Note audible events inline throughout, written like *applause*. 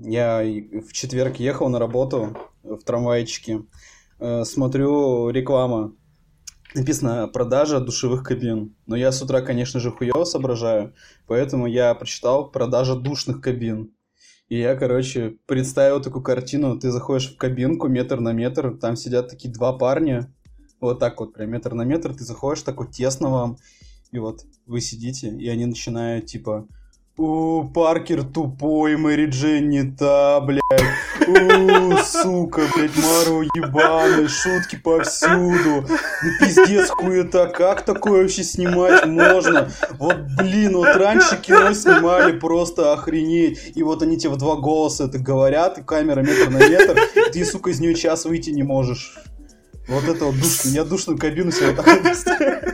Я в четверг ехал на работу в трамвайчике. Э, смотрю реклама. Написано «Продажа душевых кабин». Но я с утра, конечно же, хуево соображаю, поэтому я прочитал «Продажа душных кабин». И я, короче, представил такую картину. Ты заходишь в кабинку метр на метр, там сидят такие два парня, вот так вот, прям метр на метр, ты заходишь, так вот тесно вам, и вот вы сидите, и они начинают, типа, у, Паркер тупой, Мэри Джейн не та, блядь. У, сука, блядь, Мару ебаный, шутки повсюду. Ну, пиздец, хуета, как такое вообще снимать можно? Вот, блин, вот раньше кино снимали просто охренеть. И вот они тебе в два голоса это говорят, и камера метр на метр, и ты, сука, из нее час выйти не можешь. Вот это вот душно. Я душную кабину себе так *laughs*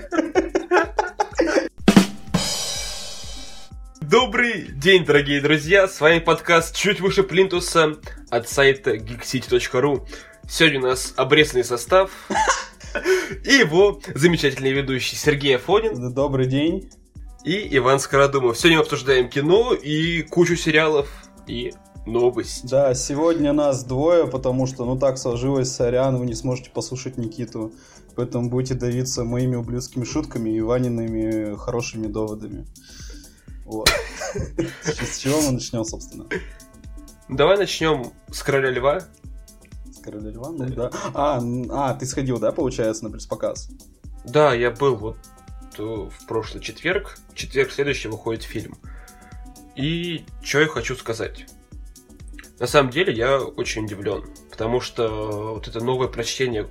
Добрый день, дорогие друзья! С вами подкаст «Чуть выше плинтуса» от сайта geekcity.ru. Сегодня у нас обрезанный состав *laughs* и его замечательный ведущий Сергей Афонин. Добрый день. И Иван Скородумов. Сегодня мы обсуждаем кино и кучу сериалов и новость. Да, сегодня нас двое, потому что, ну так сложилось, сорян, вы не сможете послушать Никиту. Поэтому будете давиться моими ублюдскими шутками и Ваниными хорошими доводами. Вот. *laughs* С чего мы начнем, собственно? Давай начнем с Короля Льва. С Короля Льва? Ну да. А, а, ты сходил, да, получается, на пресс-показ? Да, я был вот э, в прошлый четверг. В четверг следующий выходит фильм. И что я хочу сказать. На самом деле я очень удивлен, потому что вот это новое прочтение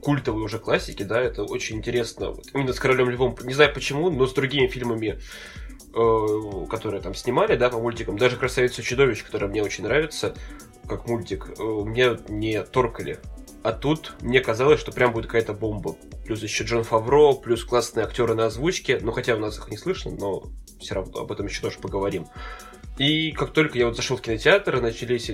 культовой уже классики, да, это очень интересно. Вот именно с Королем Львом, не знаю почему, но с другими фильмами, которые там снимали, да, по мультикам, даже Красавица и которая мне очень нравится, как мультик, э, мне не торкали. А тут мне казалось, что прям будет какая-то бомба. Плюс еще Джон Фавро, плюс классные актеры на озвучке. Ну, хотя у нас их не слышно, но все равно об этом еще тоже поговорим. И как только я вот зашел в кинотеатр, начались,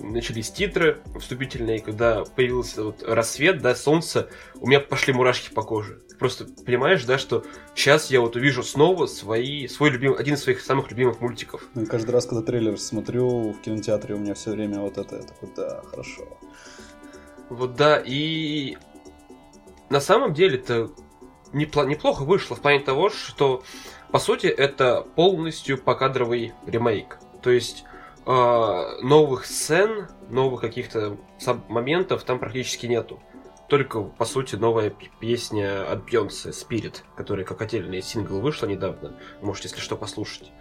начались титры вступительные, когда появился вот рассвет, да, солнце, у меня пошли мурашки по коже. Просто понимаешь, да, что сейчас я вот увижу снова свои, свой любимый, один из своих самых любимых мультиков. Ну, каждый раз, когда трейлер смотрю в кинотеатре, у меня все время вот это, я такой, да, хорошо. Вот да, и на самом деле это неплохо вышло в плане того, что по сути, это полностью покадровый ремейк. То есть э, новых сцен, новых каких-то моментов там практически нету. Только, по сути, новая песня от Бьонсе Spirit, которая как отдельный сингл вышла недавно. Можете, если что, послушать.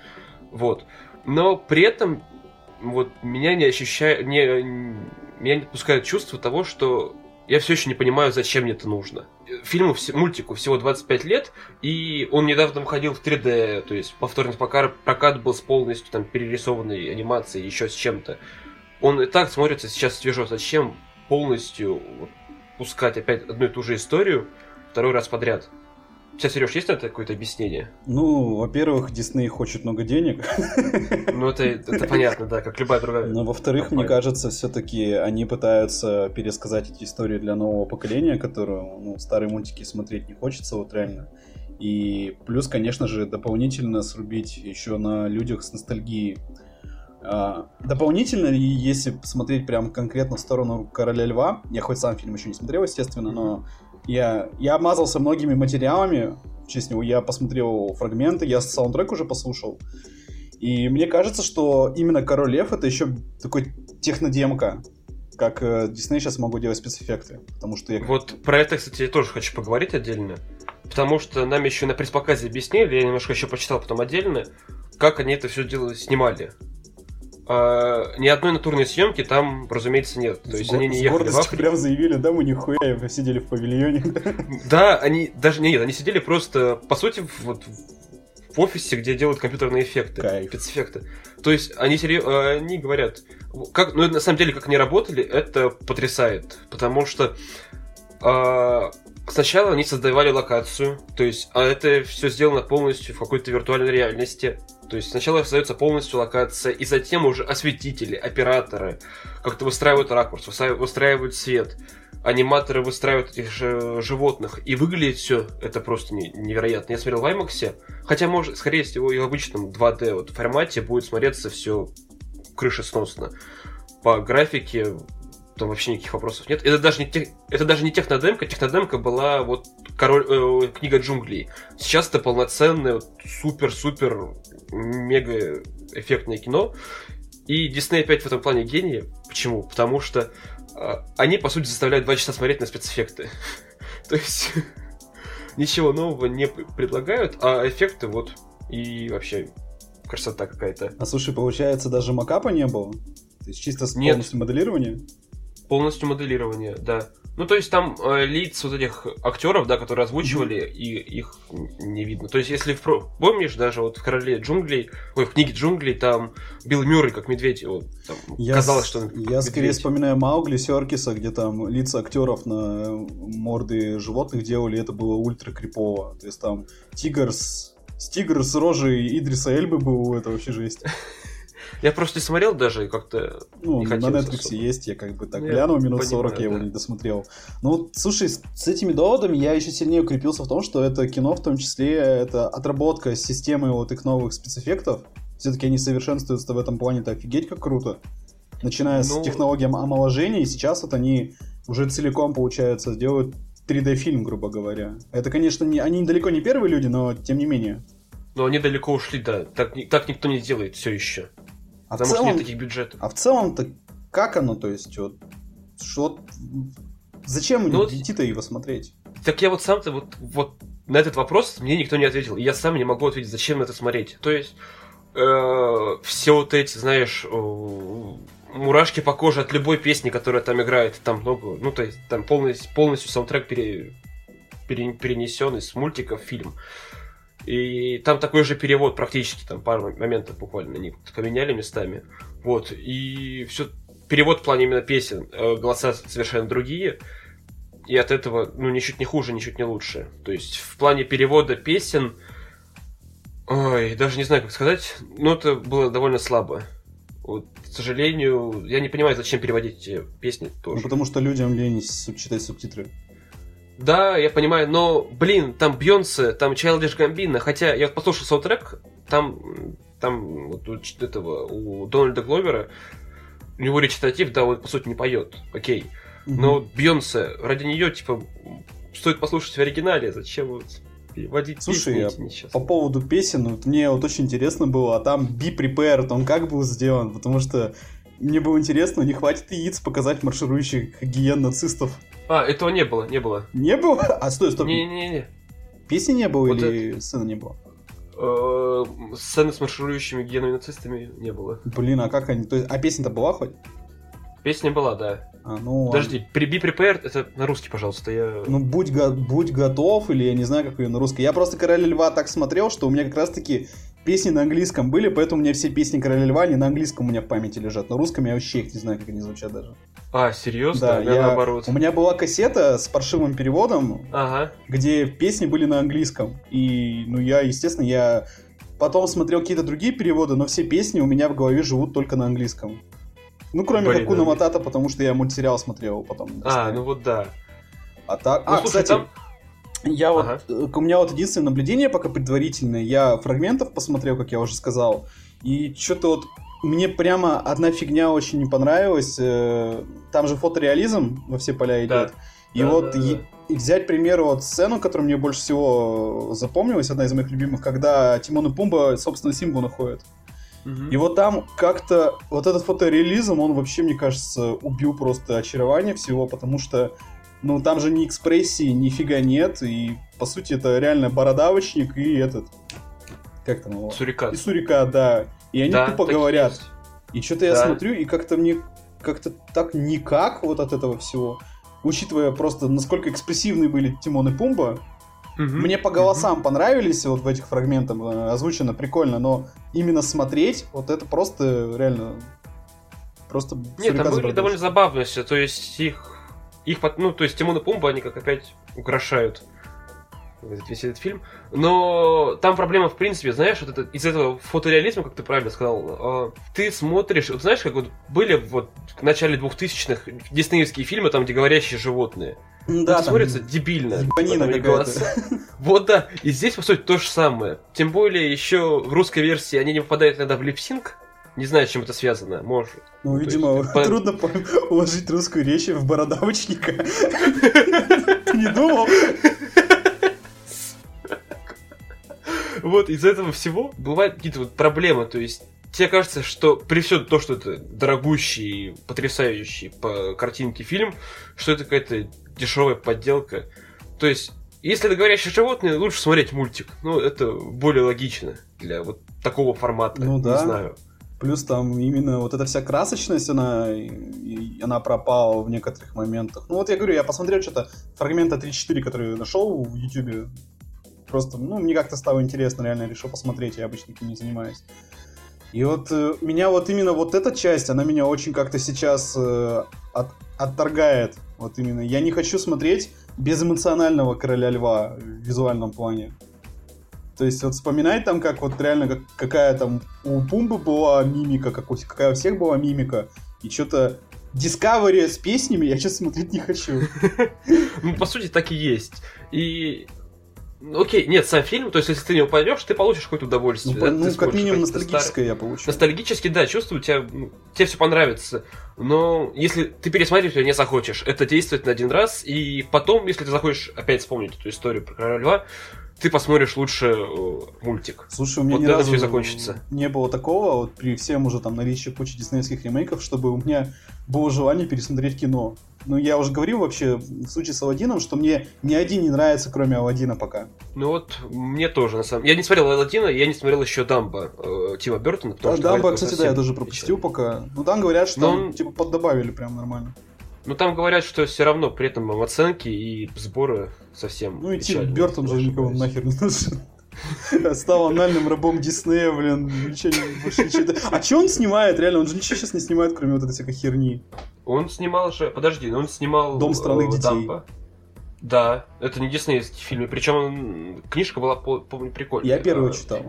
Вот. Но при этом вот меня не ощущает, не, меня не отпускает чувство того, что я все еще не понимаю, зачем мне это нужно. Фильму, мультику всего 25 лет, и он недавно выходил в 3D, то есть повторный прокат, прокат был с полностью там перерисованной анимацией, еще с чем-то. Он и так смотрится сейчас свежо. Зачем полностью пускать опять одну и ту же историю второй раз подряд? Сейчас, Сереж, есть это какое-то объяснение? Ну, во-первых, Дисней хочет много денег. *laughs* Ну, это, это понятно, да, как любая другая. Но, во-вторых, мне кажется, все-таки они пытаются пересказать эти истории для нового поколения, которое, ну, старые мультики смотреть не хочется, вот реально. И плюс, конечно же, дополнительно срубить еще на людях с ностальгией. А, дополнительно, если посмотреть прям конкретно в сторону Короля Льва, я хоть сам фильм еще не смотрел, естественно, но я, я обмазался многими материалами, в честь него я посмотрел фрагменты, я саундтрек уже послушал. И мне кажется, что именно Король Лев это еще такой технодемка, как э, Disney сейчас могу делать спецэффекты. Потому что я... Вот про это, кстати, я тоже хочу поговорить отдельно. Потому что нам еще на пресс-показе объяснили, я немножко еще почитал потом отдельно, как они это все дело снимали а, ни одной натурной съемки там, разумеется, нет. То есть с они не ехали в Африку. прям заявили, да, мы нихуя, мы сидели в павильоне. *laughs* Да, они даже нет, они сидели просто, по сути, вот в офисе, где делают компьютерные эффекты, Кайф. спецэффекты. То есть они, серьез... они говорят, как, ну на самом деле, как они работали, это потрясает, потому что э, сначала они создавали локацию, то есть а это все сделано полностью в какой-то виртуальной реальности. То есть сначала создается полностью локация, и затем уже осветители, операторы как-то выстраивают ракурс, выстраивают свет, аниматоры выстраивают этих же животных, и выглядит все это просто невероятно. Я смотрел в IMAX, хотя, может, скорее всего, и в обычном 2D вот формате будет смотреться все крыше сносно. По графике там вообще никаких вопросов нет. Это даже не, тех, это даже не технодемка, технодемка была вот король, э, книга джунглей. Сейчас это полноценное, супер-супер мега эффектное кино. И Дисней опять в этом плане гений. Почему? Потому что э, они, по сути, заставляют два часа смотреть на спецэффекты. *laughs* То есть *laughs* ничего нового не предлагают, а эффекты вот и вообще красота какая-то. А слушай, получается, даже макапа не было? То есть чисто с Нет. полностью моделирование? Полностью моделирование, да. Ну, то есть там э, лиц вот этих актеров, да, которые озвучивали, и их не видно. То есть, если в про- помнишь, даже вот в Короле джунглей, ой, в книге джунглей, там Билл Мюррей как медведь, вот, там, Я, казалось, что он Я скорее медведь. вспоминаю Маугли Серкиса, где там лица актеров на морды животных делали, это было ультра крипово. То есть там тигр с, с тигр с рожей Идриса Эльбы был, это вообще жесть. *laughs* Я просто не смотрел даже и как-то... Ну, Не на Netflix особо. есть, я как бы так Я глянул минут понимаю, 40, я его да. не досмотрел. Ну, вот, слушай, с, с этими доводами я еще сильнее укрепился в том, что это кино, в том числе, это отработка системы вот их новых спецэффектов. Все-таки они совершенствуются в этом плане-то офигеть как круто. Начиная Ну- с технологиям омоложения, и сейчас вот они уже целиком, получается, делают 3D-фильм, грубо говоря. Это, конечно, не, они далеко не первые люди, но тем не менее. Но они далеко ушли, да. Так, так никто не делает все еще. А в Потому что целом, нет таких бюджетов. а в целом-то как оно, то есть, вот, что... Зачем Ну идти-то его смотреть? Так я вот сам-то вот, вот на этот вопрос мне никто не ответил. И я сам не могу ответить, зачем это смотреть. То есть, э, все вот эти, знаешь, э, мурашки по коже от любой песни, которая там играет, там много, ну, то есть, там полностью, полностью саундтрек пере- пере- перенесен из мультика в фильм. И там такой же перевод практически, там пару моментов буквально они поменяли местами. Вот, и все, перевод в плане именно песен, э, голоса совершенно другие. И от этого, ну, ничуть не хуже, ничуть не лучше. То есть, в плане перевода песен, ой, даже не знаю, как сказать, но это было довольно слабо. Вот, к сожалению, я не понимаю, зачем переводить эти песни Ну, тоже. потому что людям лень читать субтитры. Да, я понимаю, но, блин, там Бьонсе, там Childish Gambino, хотя я вот послушал саундтрек, там, там вот у этого, у Дональда Гловера, у него речитатив, да, он, по сути, не поет, окей. Но вот Бьонсе, ради нее, типа, стоит послушать в оригинале, зачем вот переводить Слушай, песни несчастные? По поводу песен, вот мне вот очень интересно было, а там Be Prepared, он как был сделан? Потому что мне было интересно, не хватит яиц показать марширующих гиен нацистов. А, этого не было, не было. Не было? А, стой, стоп. Не-не-не. Песни не было Вот или сцены не было? Э, Сцены с марширующими генами нацистами не было. Блин, а как они... То есть, а песня-то была хоть? Песня была, да. А, ну, Подожди, при Be Prepared, это на русский, пожалуйста, я... Ну, будь, го- будь готов, или я не знаю, как ее на русский. Я просто Короля Льва так смотрел, что у меня как раз-таки песни на английском были, поэтому у меня все песни Короля Льва не на английском у меня в памяти лежат. На русском я вообще их не знаю, как они звучат даже. А, серьезно? Да, Я я- наоборот. У меня была кассета с паршивым переводом, Ага. где песни были на английском. И, ну, я, естественно, я потом смотрел какие-то другие переводы, но все песни у меня в голове живут только на английском. Ну, кроме Блин, Хакуна да. Матата, потому что я мультсериал смотрел потом. А, ну вот да. А так... Ну, а, слушай, кстати, там... Я вот, Ага. э, у меня вот единственное наблюдение пока предварительное, я фрагментов посмотрел, как я уже сказал, и что-то вот мне прямо одна фигня очень не понравилась. э, Там же фотореализм во все поля Да. идет. И Да, вот да, да. и взять, к примеру, вот сцену, которая мне больше всего запомнилась, одна из моих любимых, когда Тимон и Пумба, собственно, Симбу находят. Мгм. И вот там как-то вот этот фотореализм, он вообще, мне кажется, убил просто очарование всего, потому что, ну, там же ни экспрессии, нифига нет, и, по сути, это реально бородавочник и этот... Как там его? Сурикат. И Сурика, да. И они Да, тупо говорят. есть. И что-то я Да. смотрю, и как-то мне как-то так никак вот от этого всего. Учитывая просто, насколько экспрессивны были Тимон и Пумба, Мгм. мне по голосам понравились вот в этих фрагментах, э, озвучено прикольно, но именно смотреть, вот это просто реально... Просто Нет, там были довольно забавно все. То есть их, их ну, то есть Тимон и Пумба, они как опять украшают весь этот фильм. Но там проблема, в принципе, знаешь, вот это, из этого фотореализма, как ты правильно сказал, э, ты смотришь, вот знаешь, как вот были вот в начале 2000-х диснеевские фильмы, там, где говорящие животные. Да, там смотрится дебильно. голоса. Вот да. И здесь, по сути, то же самое. Тем более, еще в русской версии они не попадают иногда в липсинг. Не знаю, с чем это связано, может. Ну, видимо, есть, по- трудно по- уложить русскую речь в бородавочника. *laughs* Ты не думал? Вот из этого всего бывают какие-то вот проблемы, то есть тебе кажется, что при всем то, что это дорогущий, потрясающий по картинке фильм, что это какая-то дешевая подделка. То есть, если это говорящие животные, лучше смотреть мультик. Ну, это более логично для вот такого формата. Ну да. Не знаю. Плюс там именно вот эта вся красочность, она, она пропала в некоторых моментах. Ну вот я говорю, я посмотрел что-то фрагмента 3-4, который нашел в Ютубе. Просто, ну, мне как-то стало интересно, реально решил посмотреть, я обычно этим не занимаюсь. И вот э, меня вот именно вот эта часть, она меня очень как-то сейчас э, от- отторгает. Вот именно. Я не хочу смотреть безэмоционального короля льва в визуальном плане. То есть вот вспоминать там, как вот реально как, какая там у Пумбы была мимика, как у, какая у всех была мимика, и что-то Discovery с песнями я сейчас смотреть не хочу. *laughs* Ну, по сути, так и есть. И... ну, Окей, нет, сам фильм, то есть, если ты не упадешь, ты получишь какое-то Ну, удовольствие. по- да, ну, ты как минимум ностальгическое я получу. Ностальгически, да, чувствую, тебя, ну, тебе все понравится. Но если ты пересматривать ее не захочешь, это действует на один раз, и потом, если ты захочешь опять вспомнить эту историю про короля льва, ты посмотришь лучше э, мультик. Слушай, у меня Вот ни разу всё и закончится. не было такого, вот при всем уже там наличии кучи диснеевских ремейков, чтобы у меня было желание пересмотреть кино. Ну, я уже говорил вообще в случае с Алладином, что мне ни один не нравится, кроме Алладина пока. Ну вот, мне тоже, на самом Я не смотрел Аладдина, я не смотрел еще Дамба э, Тима Бертона, потому А что... Говорят, кстати, да, я тоже пропустил пока. Ну, там говорят, что Но он- типа, поддобавили прям нормально. Ну там говорят, что все равно при этом оценки и сборы совсем Ну и Тим Бертон же никого нахер не нужен. *laughs* Стал анальным рабом Диснея, блин, ничего больше ничего. А что он снимает, реально? Он же ничего сейчас не снимает, кроме вот этой всякой херни. Он снимал же... Подожди, он снимал... «Дом странных э, детей». Дамбо. Да, это не диснеевский фильм. Причем книжка была, по- помню, прикольная. Я первую А, читал.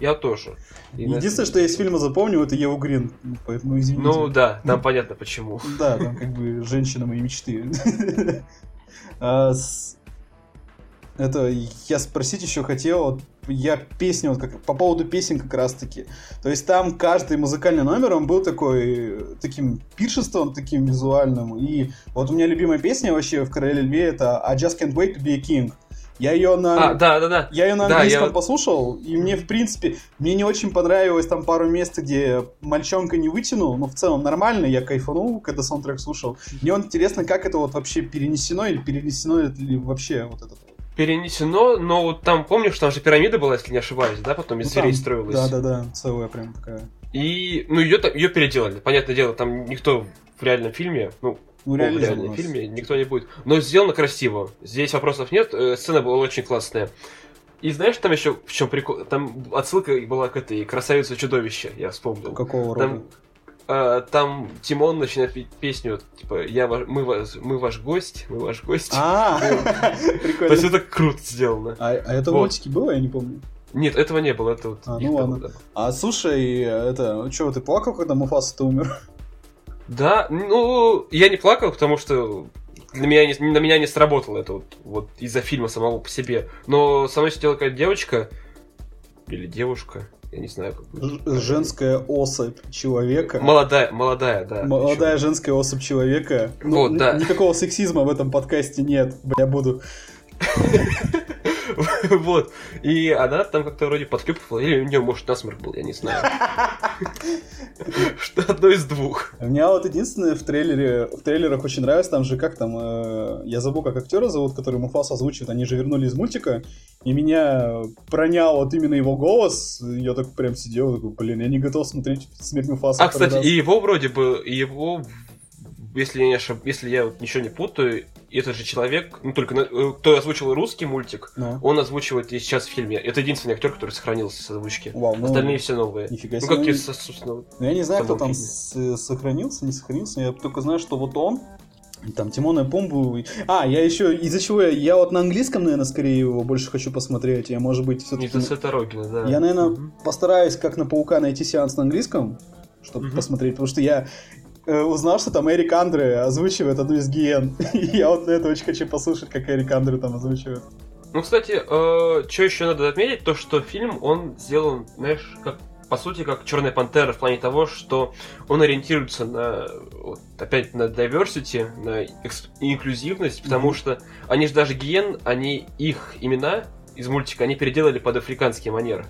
Я тоже. И Единственное, это- что я из фильма запомнил, это Еву Грин. Ну, Поэтому извините. Ну да, там понятно почему. *laughs* Да, там как бы женщина моей мечты. *laughs* А, Это я спросить еще хотел, я песню, вот как, по поводу песен как раз таки. То есть там каждый музыкальный номер, он был такой, таким пиршеством, таким визуальным. И вот у меня любимая песня вообще в Короле Льве это I just can't wait to be a king. Я ее на... А, да, да, да. Я ее на Да, английском я- послушал, и мне, в принципе, мне не очень понравилось там пару мест, где мальчонка не вытянул, но в целом нормально, я кайфанул, когда саундтрек слушал. Мне вот интересно, как это вот вообще перенесено, или перенесено ли вообще вот это. Перенесено, но вот там, помнишь, там же пирамида была, если не ошибаюсь, да, потом из Ну, зверей там, строилась. Да-да-да, целая прям такая. И, ну, ее, ее переделали. Понятное дело, там никто в реальном фильме, ну, Ну, в реализм у реальном фильме никто не будет. Но сделано красиво. Здесь вопросов нет, э, сцена была очень классная. И знаешь, там еще в чем прикол? Там отсылка была к этой красавице чудовище, я вспомнил. Какого Там, рода? а, там Тимон начинает петь песню, типа, я мы, вас, мы ваш гость, мы ваш гость. А, *laughs* То есть прикольно. это круто сделано. А а это в мультике было, я не помню. Нет, этого не было, это вот... А, ну ладно. А слушай, это, что, ты плакал, когда Муфаса-то умер? Да, ну, я не плакал, потому что для меня не, на меня не сработало это вот, вот из-за фильма самого по себе. Но со мной сидела какая-то девочка, или девушка, я не знаю. Как Ж- будет. Женская особь человека. Молодая, молодая, да. Молодая причём. женская особь человека. Ну, Вот, н- да. Никакого сексизма в этом подкасте нет. Бля, буду. *laughs* *laughs* Вот. И она там как-то вроде подклюпывала, или у нее, может, насморк был, я не знаю. *laughs* Что одно из двух. У меня вот единственное в трейлере, в трейлерах очень нравится, там же как там, э, я забыл, как актера зовут, который Муфас озвучивает, они же вернули из мультика, и меня пронял вот именно его голос, я так прям сидел, такой, блин, я не готов смотреть «Смерть Муфаса». А, кстати, и его вроде бы, его, если я, не ошиб... если я вот ничего не путаю, этот же человек, ну только на- э, кто озвучивал русский мультик, Ну. он озвучивает и сейчас в фильме. Это единственный актер, который сохранился с озвучки. Вау, ну, Остальные все новые. Нифига Ну, себе. как Ну, и, со- собственно, Ну, я не знаю, кто там с- сохранился, не сохранился. Я только знаю, что вот он, там Тимон и Пумбу. А, я еще из-за чего я, я вот на английском, наверное, скорее его больше хочу посмотреть. Я, может быть, не все-таки. Рогена, да. Я, наверное, Мгм. постараюсь как на паука найти сеанс на английском, чтобы Мгм. посмотреть, потому что я э, узнал, что там Эрик Андре озвучивает одну из гиен. *laughs* И я вот на это очень хочу послушать, как Эрик Андре там озвучивает. Ну, кстати, что еще надо отметить, то, что фильм, он сделан, знаешь, как по сути, как Черная Пантера в плане того, что он ориентируется на, вот, опять, на diversity, на инклюзивность, потому mm-hmm. что они же даже гиен, они их имена из мультика, они переделали под африканские манеры.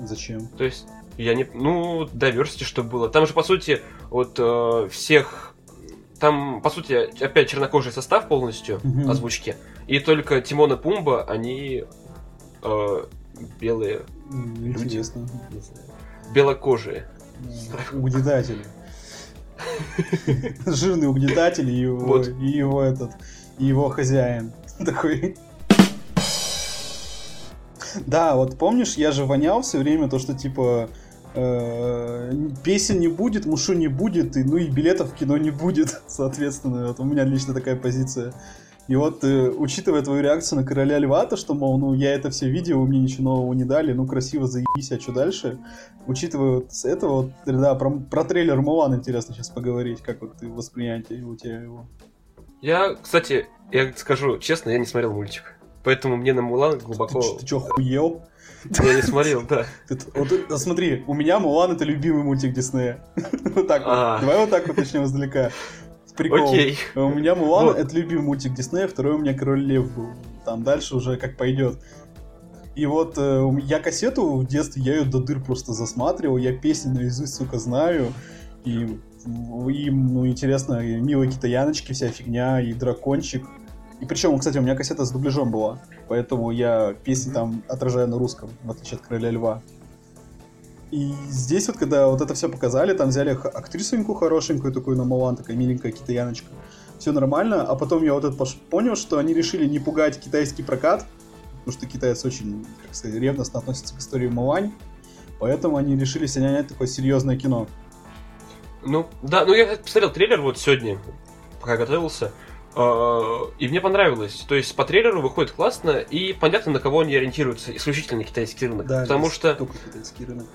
Зачем? То есть, я не... Ну, diversity, что было. Там же, по сути, вот э, всех... Там, по сути, опять чернокожий состав полностью mm-hmm. озвучки. И только Тимон и Пумба, они э, белые Интересно. люди. Белокожие. Угнетатели. Жирный угнетатель и его, вот. и его этот, и его хозяин. Такой. Да, вот помнишь, я же вонял все время то, что типа песен не будет, мушу не будет, и, ну и билетов в кино не будет, *laughs* соответственно. Вот у меня лично такая позиция. И вот, э, учитывая твою реакцию на Короля Льва, то, что, мол, ну, я это все видел, мне ничего нового не дали, ну, красиво заебись, а что дальше? Учитывая вот с этого, вот, да, про, про трейлер Мулан интересно сейчас поговорить, как вот ты восприятие у тебя его. Я, кстати, я скажу честно, я не смотрел мультик. Поэтому мне на Мулан глубоко... Ты, ты что, хуел? Я не смотрел, да. Вот, смотри, у меня Мулан это любимый мультик Диснея. *laughs* Вот так вот. Давай вот так вот начнем издалека прикол. Окей. У меня Мулан это любимый мультик Диснея, второй у меня Король Лев был. Там дальше уже как пойдет. И вот э, я кассету в детстве, я ее до дыр просто засматривал, я песни наизусть, сука, знаю. И им, ну, интересно, и милые китаяночки, вся фигня, и дракончик. И причем, кстати, у меня кассета с дубляжом была, поэтому я песни там отражаю на русском, в отличие от Короля Льва. И здесь вот, когда вот это все показали, там взяли актрисоньку хорошенькую, такую на Мулан, такая миленькая китаяночка. Все нормально, а потом я вот это понял, что они решили не пугать китайский прокат, потому что китайцы очень, как сказать, ревностно относятся к истории Мулань, поэтому они решили снять такое серьезное кино. Ну, да, ну я посмотрел трейлер вот сегодня, пока готовился, и мне понравилось. То есть по трейлеру выходит классно, и понятно, на кого они ориентируются. Исключительно китайский рынок. Да, потому что... Только китайский рынок.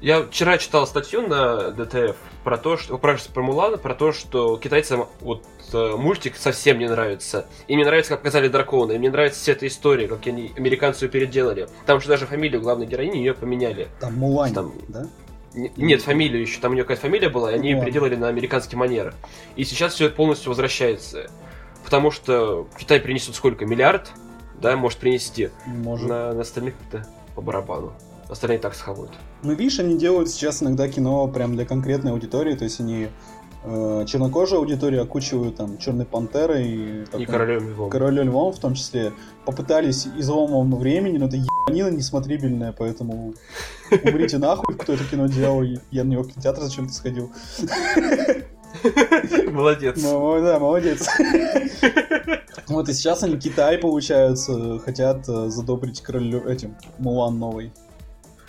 Я вчера читал статью на ДТФ про то, что про, про Мулана, про то, что китайцам вот э, мультик совсем не нравится. И мне нравится, как показали дракона, и мне нравится вся эта история, как они американцу переделали. Там же даже фамилию главной героини ее поменяли. Там Мулань, Там... да? Нет, фамилию еще, там у нее какая-то фамилия была, и они ее переделали на американский манер. И сейчас все это полностью возвращается. Потому что Китай принесет сколько? Миллиард? Да, может принести. Может. На, на остальных это по барабану. Остальные так схавают. Ну, видишь, они делают сейчас иногда кино прям для конкретной аудитории, то есть они чернокожую аудиторию окучивают там Черной Пантерой и, и Королем Львом. Королем Львом в том числе. Попытались изломом времени, но это ебанина несмотрибельная, поэтому умрите нахуй, кто это кино делал. Я на него в кинотеатр зачем-то сходил. *laughs* Молодец. Ну, да, молодец. Вот и сейчас они Китай, получается, хотят э, задобрить королю этим Мулан новый.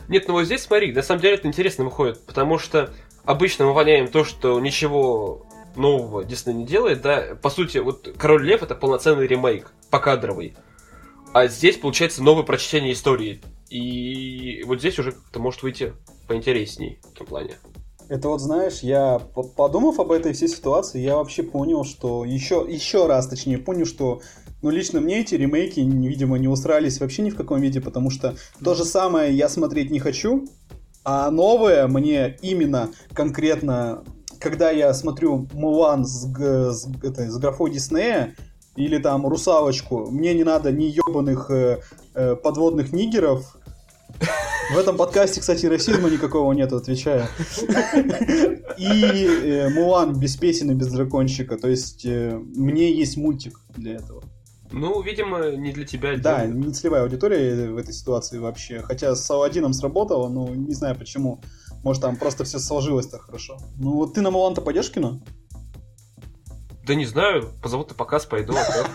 Нет, ну вот здесь смотри, на самом деле это интересно выходит, потому что обычно мы воняем то, что ничего нового Дисней не делает, да, по сути, вот Король Лев это полноценный ремейк, покадровый. А здесь получается новое прочтение истории. И вот здесь уже это может выйти поинтересней в этом плане. Это вот, знаешь, я, подумав об этой всей ситуации, я вообще понял, что еще, еще раз, точнее, понял, что ну, лично мне эти ремейки, видимо, не устраивались вообще ни в каком виде, потому что то же самое я смотреть не хочу, а новое мне именно конкретно, когда я смотрю Мулан с, с, это, с графой Диснея, или там Русалочку, мне не надо ни ебаных э, э, подводных нигеров, в этом подкасте, кстати, расизма никакого нет, отвечаю. И э, Мулан без песен и без дракончика. То есть э, мне есть мультик для этого. Ну, видимо, не для тебя. Да, не целевая аудитория в этой ситуации вообще. Хотя с Алладином сработало, но не знаю почему. Может, там просто все сложилось так хорошо. Ну, вот ты на Мулан-то пойдешь в кино? Да не знаю, позовут на показ, пойду. А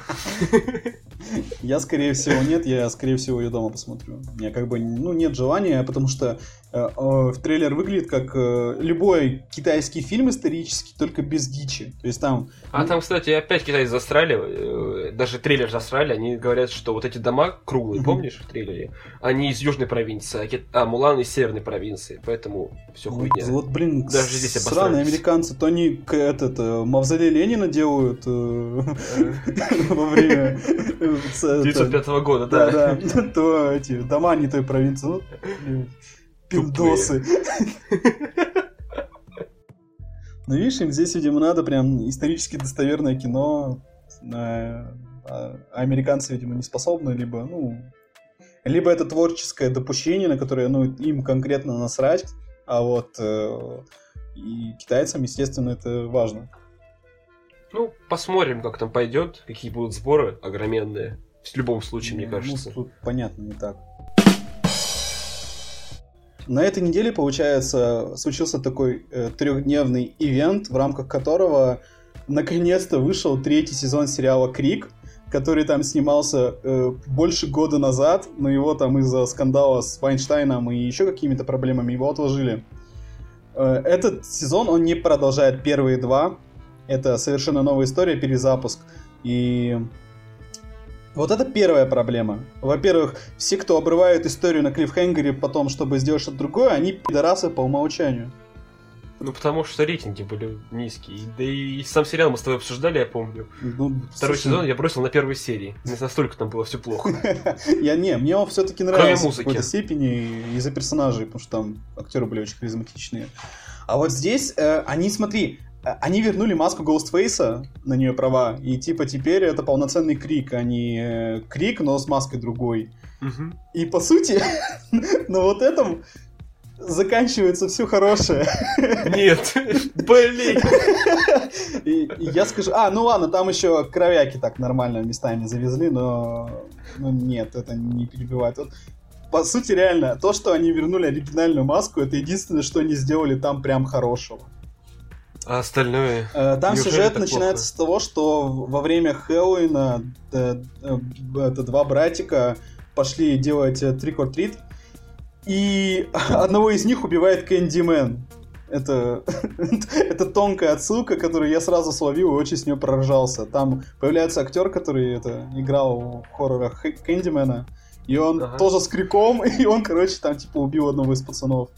*laughs* я, скорее всего, нет, я, скорее всего, ее дома посмотрю. У меня как бы, ну, нет желания, потому что в трейлер выглядит как э, любой китайский фильм исторический, только без дичи. То есть там... А там, кстати, опять китайцы засрали, э, даже трейлер засрали, они говорят, что вот эти дома круглые, помнишь, в трейлере, они из южной провинции, а, а Мулан из северной провинции, поэтому все хуйня. Вот, блин, даже здесь сраные американцы, то они этот, мавзолей Ленина делают *laughs* во время 905 года, да. Да, *laughs* то эти дома не той провинции. Ну, Пиндосы. *laughs* Ну, видишь, им здесь, видимо, надо прям исторически достоверное кино. А американцы, видимо, не способны, либо, ну, либо это творческое допущение, на которое, ну, им конкретно насрать, а вот э, и китайцам, естественно, это важно. Ну, посмотрим, как там пойдет, какие будут сборы огроменные. В любом случае, мне Ну, кажется. тут понятно, не так. На этой неделе, получается, случился такой э, трехдневный ивент, в рамках которого наконец-то вышел третий сезон сериала Крик, который там снимался э, больше года назад, но его там из-за скандала с Вайнштейном и еще какими-то проблемами его отложили. Э, этот сезон, он не продолжает первые два. Это совершенно новая история, перезапуск. И вот это первая проблема. Во-первых, все, кто обрывает историю на клиффхенгере потом, чтобы сделать что-то другое, они пидорасы по умолчанию. Ну, потому что рейтинги были низкие. Да и сам сериал мы с тобой обсуждали, я помню. Ну, Второй слушай, сезон я бросил на первой серии. Настолько там было все плохо. *laughs* Я не, мне он все-таки нравился в какой-то степени из-за персонажей, потому что там актеры были очень харизматичные. А вот здесь э, они, смотри, они вернули маску Ghostface на нее права, и типа теперь это полноценный крик, а не э, крик, но с маской другой. Мгм. И по сути, *laughs* на вот этом заканчивается все хорошее. Нет, *laughs* блин. *laughs* И, и я скажу, а, ну ладно, там еще кровяки так нормально местами завезли, но ну, нет, это не перебивает. Вот, по сути, реально, то, что они вернули оригинальную маску, это единственное, что они сделали там прям хорошего. А остальное... Э, Там Неужели сюжет начинается плохо? с того, что во время Хэллоуина э, э, это два братика пошли делать э, трик or treat, и *laughs* одного из них убивает Кэндимен. Это, *laughs* это тонкая отсылка, которую я сразу словил и очень с нее проржался. Там появляется актер, который это, играл в хоррорах Кэндимена, и он Ага. тоже с криком, *laughs* и он, короче, там типа убил одного из пацанов.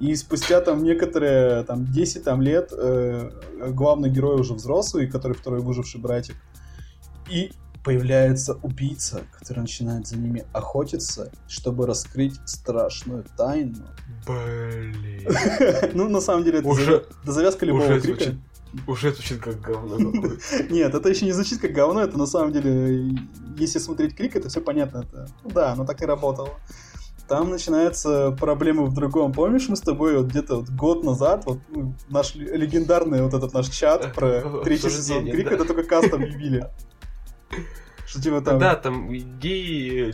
И спустя там некоторые, там, 10 там, лет, э, главный герой уже взрослый, который второй выживший братик, и появляется убийца, который начинает за ними охотиться, чтобы раскрыть страшную тайну. Блин. *laughs* Ну, на самом деле, это завязка любого крика. уже звучит как говно. *laughs* Нет, это еще не звучит как говно, это на самом деле, если смотреть крик, это все понятно. Ну да, оно так и работало. Там начинаются проблемы в другом. Помнишь, мы с тобой вот где-то вот год назад, вот ну, наш легендарный вот этот наш чат про *laughs* третий сезон крика, да. это только каст объявили. Что типа там Да, там геи...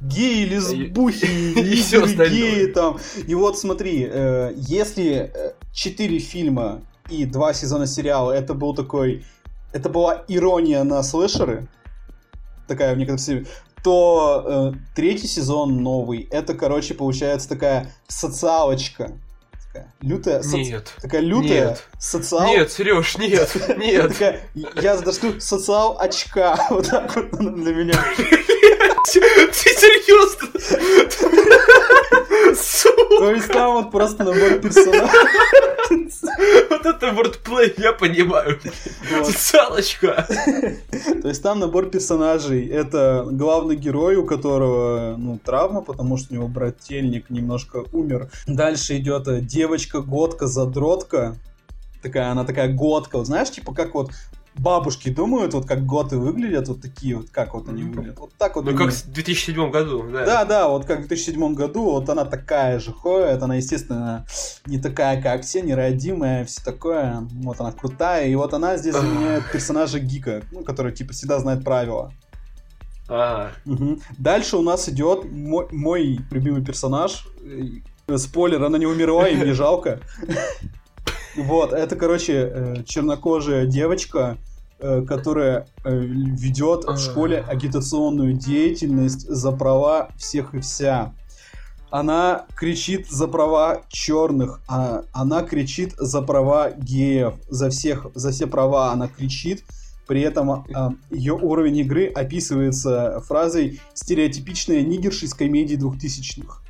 геи, лесбухи, *laughs* и всё игры остальное. геи там. И вот смотри, э, если э, четыре фильма и два сезона сериала, это был такой, это была ирония на слэшеры, такая в некотором стиле, то э, третий сезон новый, это, короче, получается такая социалочка. Такая лютая, соци- Нет. такая лютая Нет. социал... Нет, Сереж, нет, *laughs* нет. Такая, я задошлю социал очка. *laughs* Вот так вот для меня. *laughs* Ты серьезно? То есть там вот просто набор персонажей. вот это вордплей, я понимаю. Социалочка. То есть там набор персонажей. Это главный герой, у которого ну, травма, потому что у него брательник немножко умер. Дальше идет э, девочка-годка, задротка. Такая, она такая годка. Вот знаешь, типа как вот бабушки думают, вот как готы выглядят, вот такие вот, как вот они выглядят. Вот так вот Ну, как в 2007 году, да. Да, да, вот как в 2007 году, вот она такая же ходит, она, естественно, не такая, как все, нерадимая, все такое, вот она крутая, и вот она здесь заменяет *laughs* персонажа Гика, ну, который, типа, всегда знает правила. А, Мгм. Дальше у нас идет мой, мой любимый персонаж, Э, спойлер, она не умерла, и мне *laughs* жалко. Вот, это, короче, э, чернокожая девочка, э, которая э, ведет в школе агитационную деятельность за права всех и вся. Она кричит за права черных, а она кричит за права геев, за всех, за все права она кричит. При этом ее уровень игры описывается фразой «стереотипичная нигерша из комедии двухтысячных».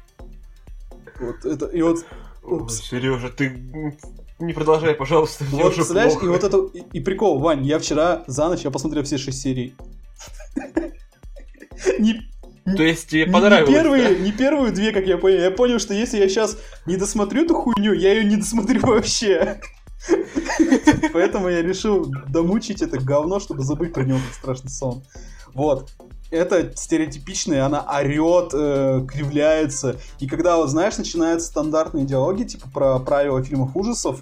Вот это, и вот Упс. Сережа, ты не продолжай, пожалуйста, мне Вот, уже и плохо. вот это, и, и прикол, Вань, я вчера за ночь, я посмотрел все шесть серий. *laughs* Не- То есть тебе Не- понравилось? Не первые, да? не первые две, как я понял. Я понял, что если я сейчас не досмотрю эту хуйню, я ее не досмотрю *laughs* вообще. Поэтому я решил домучить это говно, чтобы забыть про него как страшный сон. Вот. Это стереотипичная, она орет, э, кривляется. И когда, вот знаешь, начинаются стандартные диалоги, типа про правила фильмов ужасов,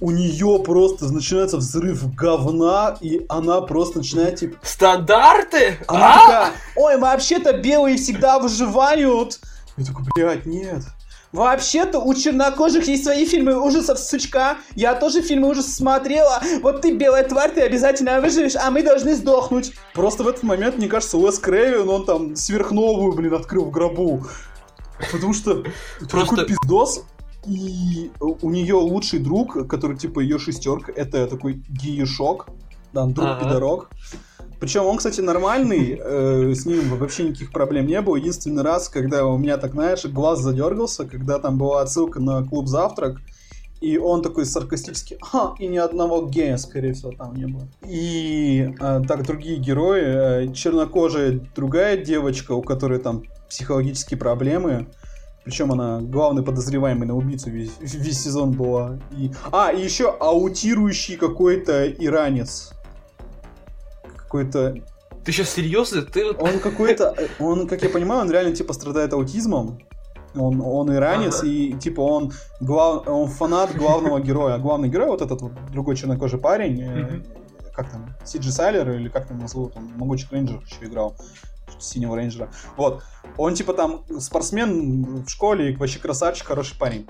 у нее просто начинается взрыв говна, и она просто начинает, типа, Стандарты? она А? такая, ой, вообще-то белые всегда выживают. Я такой, блядь, нет. Вообще-то у чернокожих есть свои фильмы ужасов, сучка. Я тоже фильмы ужасов смотрела. Вот ты, белая тварь, ты обязательно выживешь, а мы должны сдохнуть. Просто в этот момент, мне кажется, Уэс Крейвен, он там сверхновую, блин, открыл в гробу. Потому что Просто- такой пиздос. И у нее лучший друг, который типа ее шестерка, это такой геешок. Да, друг Ага. Причем он, кстати, нормальный, *laughs* э, с ним вообще никаких проблем не было. Единственный раз, когда у меня так, знаешь, глаз задергался, когда там была отсылка на клуб завтрак, и он такой саркастический, ха, и ни одного гея, скорее всего, там не было. И э, так, другие герои, э, чернокожая другая девочка, у которой там психологические проблемы, причем она главный подозреваемый на убийцу весь, весь сезон была. И... А, и еще аутирующий какой-то иранец. Какой-то Ты сейчас серьезно? Ты он какой-то, он, как я понимаю, он реально типа страдает аутизмом. Он, он иранец, Ага. и типа он, глав, он фанат главного героя. А главный герой, вот этот вот другой чернокожий парень, э, как там, Сиджи Сайлер, или как там его зовут, он Могучих Рейнджеров еще играл, синего рейнджера. Вот, он типа там спортсмен в школе, и вообще красавчик, хороший парень.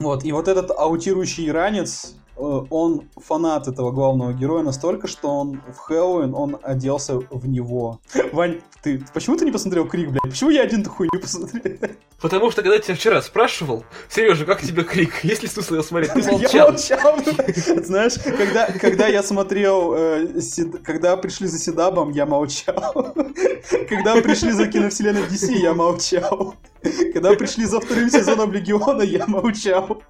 Вот, и вот этот аутирующий иранец, он фанат этого главного героя настолько, что он в Хэллоуин, он оделся в него. Вань, ты почему ты не посмотрел Крик, блядь? Почему я один такую не посмотрел? Потому что когда я тебя вчера спрашивал, Сережа, как тебе крик? Есть ли смысл его смотреть? Ты Я молчал. молчал. Знаешь, когда, когда я смотрел, э, Сид- когда пришли за Седабом, я молчал. Когда пришли за киновселенной DC, я молчал. Когда пришли за вторым сезоном Легиона, я молчал.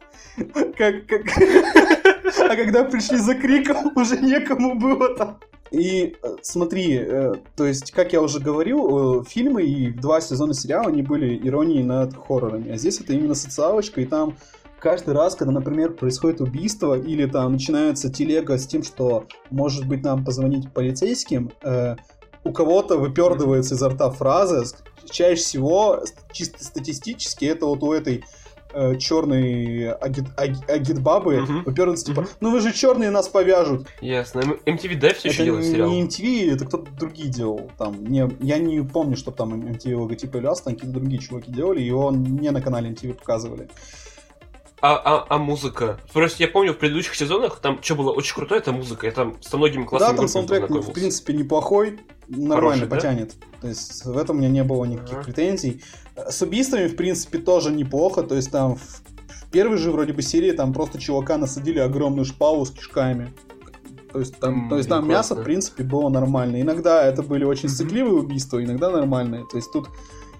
Как, как... А когда пришли за Криком, уже некому было там. И э, смотри, э, то есть, как я уже говорил, э, фильмы и два сезона сериала, они были иронией над хоррорами. А здесь это именно социалочка, и там каждый раз, когда, например, происходит убийство, или там начинается телега с тем, что, может быть, нам позвонить полицейским, э, у кого-то выпердывается изо рта фраза, чаще всего, с- чисто статистически, это вот у этой черной агит, аги- агитбабы выпердывается, типа, Мгм. ну вы же черные нас повяжут. Ясно. MTV, да, все еще Это делает сериал? не MTV, это кто-то другие делал. Там, не, я не помню, что там MTV логотип появлялся, там какие-то другие чуваки делали, и его не на канале MTV показывали. А, а, а музыка? Просто я помню в предыдущих сезонах, там что было очень крутое, это музыка. Я там со многими да, классными там группами саундтрек, в принципе, неплохой, нормально Хороший, да? потянет. То есть в этом у меня не было никаких Ага. претензий. С убийствами, в принципе, тоже неплохо. То есть там в, первой же вроде бы серии там просто чувака насадили огромную шпалу с кишками. То есть там, М, то есть там ну, мясо, в принципе, было нормально. Иногда это были очень сцикливые убийства, иногда нормальные. То есть тут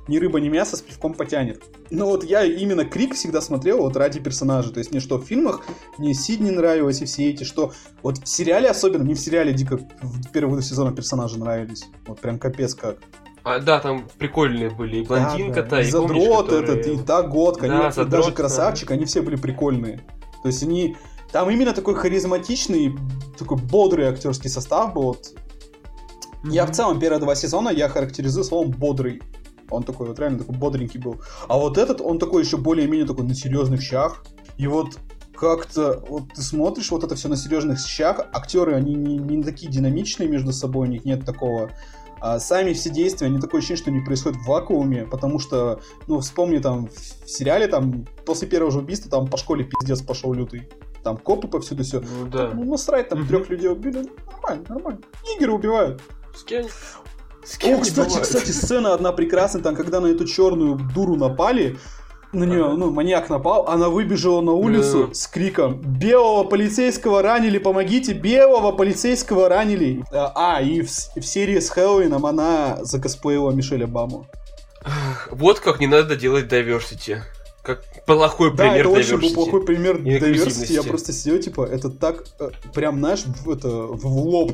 ни рыба, ни мясо с пивком потянет. Но вот я именно Крик всегда смотрел вот ради персонажа. То есть мне что в фильмах, мне Сидни нравилось и все эти, что вот в сериале особенно, мне в сериале дико в первых сезонах персонажи нравились. Вот прям капец как. А, да, там прикольные были. И блондинка Да, да. и И помнишь, задрот которые- этот, и Да, они, и задрот, даже да. красавчик, они все были прикольные. То есть они... Там именно такой харизматичный, такой бодрый актерский состав был. Вот Я в целом первые два сезона я характеризую словом бодрый. Он такой вот реально такой бодренький был. А вот этот, он такой еще более-менее такой на серьезных щах. И вот как-то, вот ты смотришь вот это все на серьезных щах, актеры, они не, не такие динамичные между собой, у них нет такого. А сами все действия, они такое ощущение, что они происходят в вакууме, потому что, ну, вспомни там в сериале, там, после первого же убийства, там по школе пиздец пошел лютый. Там копы повсюду все. Ну да. Ну, насрать, там трех людей убили. ну, Нормально, нормально. Нигеры убивают. С кем? С кем О, кстати, бывает? кстати, сцена одна прекрасная, там, когда на эту черную дуру напали, на нее, ну, маньяк напал, она выбежала на улицу Да. с криком «Белого полицейского ранили, помогите! Белого полицейского ранили!» А, и в, в серии с Хэллоуином она закосплеила Мишель Обаму. Вот как не надо делать diversity. Как плохой Да, пример это очень был diversity. плохой пример diversity. Я просто сидел, типа, это так, э, прям, знаешь, это, в лоб.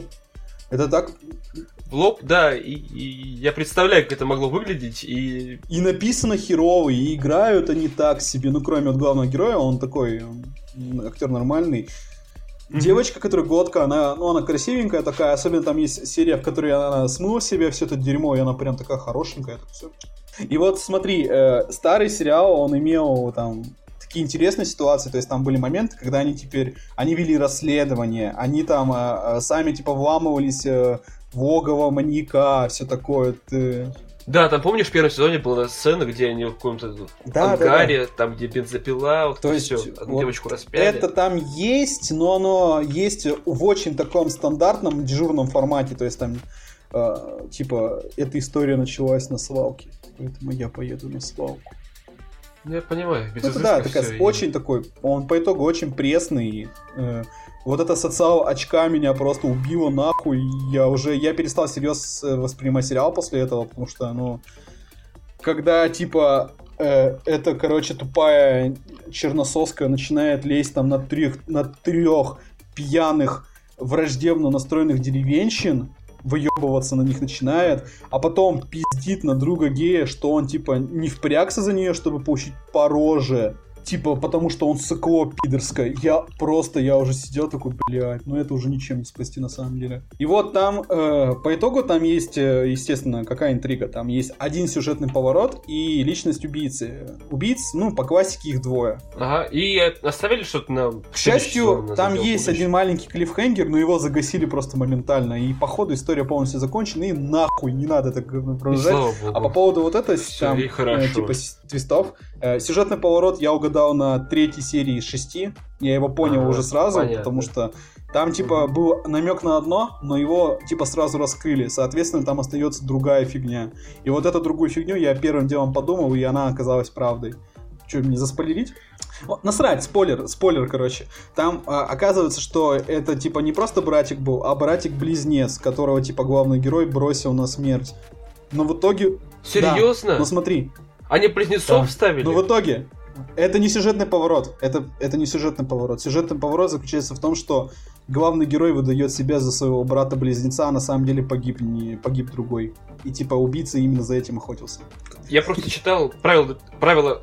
Это так в лоб, да, и, и я представляю, как это могло выглядеть, и... И написано херово, и играют они так себе, ну, кроме от главного героя, он такой актер нормальный. Девочка, которая годка, она, ну, она красивенькая такая, особенно там есть серия, в которой она смыла в себе все это дерьмо, и она прям такая хорошенькая, так все. И вот смотри, э, старый сериал, он имел там такие интересные ситуации, то есть там были моменты, когда они теперь, они вели расследование, они там э, э, сами типа вламывались э, логово маньяка, все такое. Ты... Да, там помнишь, в первом сезоне была сцена, где они в каком-то Да, да, ангаре, там, где бензопила, вот То есть, все, одну вот девочку распяли. Это там есть, но оно есть в очень таком стандартном дежурном формате, то есть там э, типа эта история началась на свалке, поэтому я поеду на свалку. Ну, я понимаю, без Ну, это да, такая, и- очень такой, он по итогу очень пресный. э, вот эта социал очка меня просто убила нахуй. Я уже, я перестал всерьез э, воспринимать сериал после этого, потому что, ну, когда, типа, э, эта, короче, тупая чернососка начинает лезть там на трех, на трех пьяных, враждебно настроенных деревенщин, выебываться на них начинает, а потом пиздит на друга гея, что он, типа, не впрягся за нее, чтобы получить по роже. Типа, потому что он сыкло пидорское. Я просто, я уже сидел такой, блядь, ну это уже ничем не спасти на самом деле. И вот там, э, по итогу там есть, э, естественно, какая интрига. Там есть один сюжетный поворот и личность убийцы. Убийц, ну, по классике их двое. Ага, и оставили что-то на... К счастью, там есть один маленький клиффхенгер, но его загасили просто моментально. И походу история полностью закончена, и нахуй не надо так продолжать. А по поводу вот этого, там, э, типа, твистов, э, сюжетный поворот я угадал на третьей серии из шести. Я его понял Ага, уже сразу, понятно. потому что там, типа, был намек на одно, но его, типа, сразу раскрыли. Соответственно, там остается другая фигня. И вот эту другую фигню я первым делом подумал, и она оказалась правдой. Че, мне заспойлерить? О, насрать, спойлер, спойлер, короче. Там а, оказывается, что это типа не просто братик был, а братик-близнец, которого типа главный герой бросил на смерть. Но в итоге... Серьезно? Да, ну смотри, Они близнецов Да. ставили? но в итоге это не сюжетный поворот. Это, это не сюжетный поворот. Сюжетный поворот заключается в том, что главный герой выдает себя за своего брата-близнеца, а на самом деле погиб, не погиб другой. И типа убийца именно за этим охотился. Я просто читал правила, правила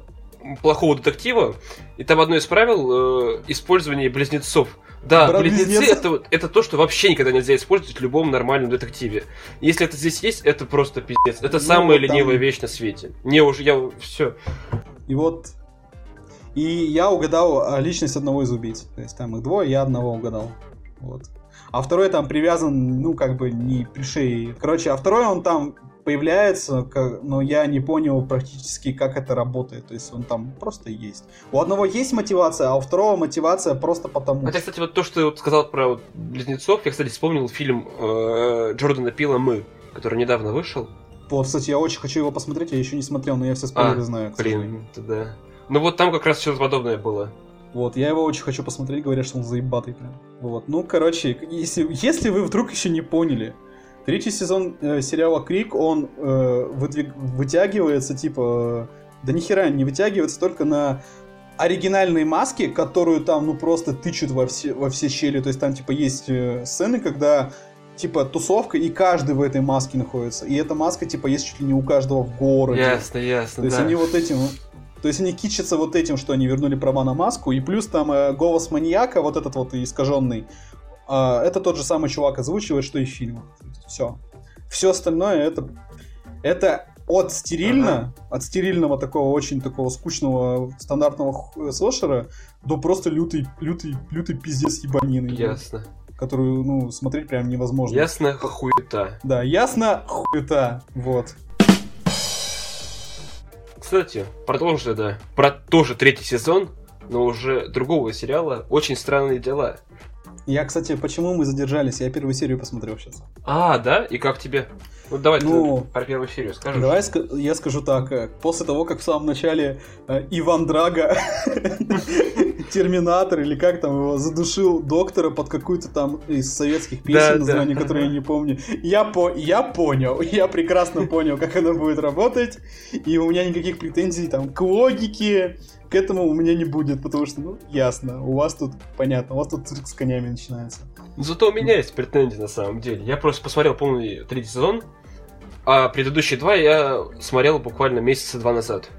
плохого детектива, и там одно из правил э, использование близнецов. Да, близнецы это, это то, что вообще никогда нельзя использовать в любом нормальном детективе. Если это здесь есть, это просто пиздец. Это Ну, самая вот там- ленивая вещь на свете. Не уже, я все. И вот... И я угадал а, личность одного из убийц. То есть там их двое, я одного угадал. Вот. А второй там привязан, ну, как бы не при шее. Короче, а второй он там появляется, как- но я не понял практически, как это работает. То есть он там просто есть. У одного есть мотивация, а у второго мотивация просто потому. Хотя, кстати, вот то, что ты вот сказал про вот близнецов, я, кстати, вспомнил фильм э, Джордана Пила «Мы», который недавно вышел. Вот, кстати, я очень хочу его посмотреть, я еще не смотрел, но я все спойлеры А, знаю. Блин, это да. Ну вот там как раз что-то подобное было. Вот, я его очень хочу посмотреть, говорят, что он заебатый прям. Вот, ну, короче, если, если вы вдруг еще не поняли, третий сезон э, сериала Крик, он э, выдвиг- вытягивается, типа, э, да нихера не вытягивается только на оригинальной маске, которую там, ну, просто тычут во все, во все щели. То есть там, типа, есть э, сцены, когда, типа, тусовка, и каждый в этой маске находится. И эта маска, типа, есть чуть ли не у каждого в городе. Ясно, ясно, То есть да. они вот этим... То есть они кичатся вот этим, что они вернули права на маску, и плюс там э, голос маньяка, вот этот вот искаженный, а, это тот же самый чувак озвучивает, что и в фильмах. Все. Все остальное это... Это от стерильно, от стерильного такого очень такого скучного стандартного ху- слэшера до просто лютый, лютый, лютый пиздец ебанины, Ясно. которую, ну, смотреть прям невозможно. Ясно, хуета. Да, ясно, хуета, вот. Кстати, продолжим, да. Про тоже третий сезон, но уже другого сериала «Очень странные дела». Я, кстати, почему мы задержались? Я первую серию посмотрел сейчас. А, да? И как тебе? Ну давай Ну, ты про первую серию скажешь. Давай ска- я скажу так. э, После того, как в самом начале э, Иван Драга *laughs* Терминатор или как там его задушил доктора под какую-то там из советских песен, название которое я не помню. Я, по... я понял, *laughs* я прекрасно понял, как оно будет работать, и у меня никаких претензий там к логике, к этому у меня не будет, потому что, ну, ясно, у вас тут, понятно, у вас тут цирк с конями начинается. Зато у меня есть претензии на самом деле. Я просто посмотрел полный третий сезон, а предыдущие два я смотрел буквально месяца два назад.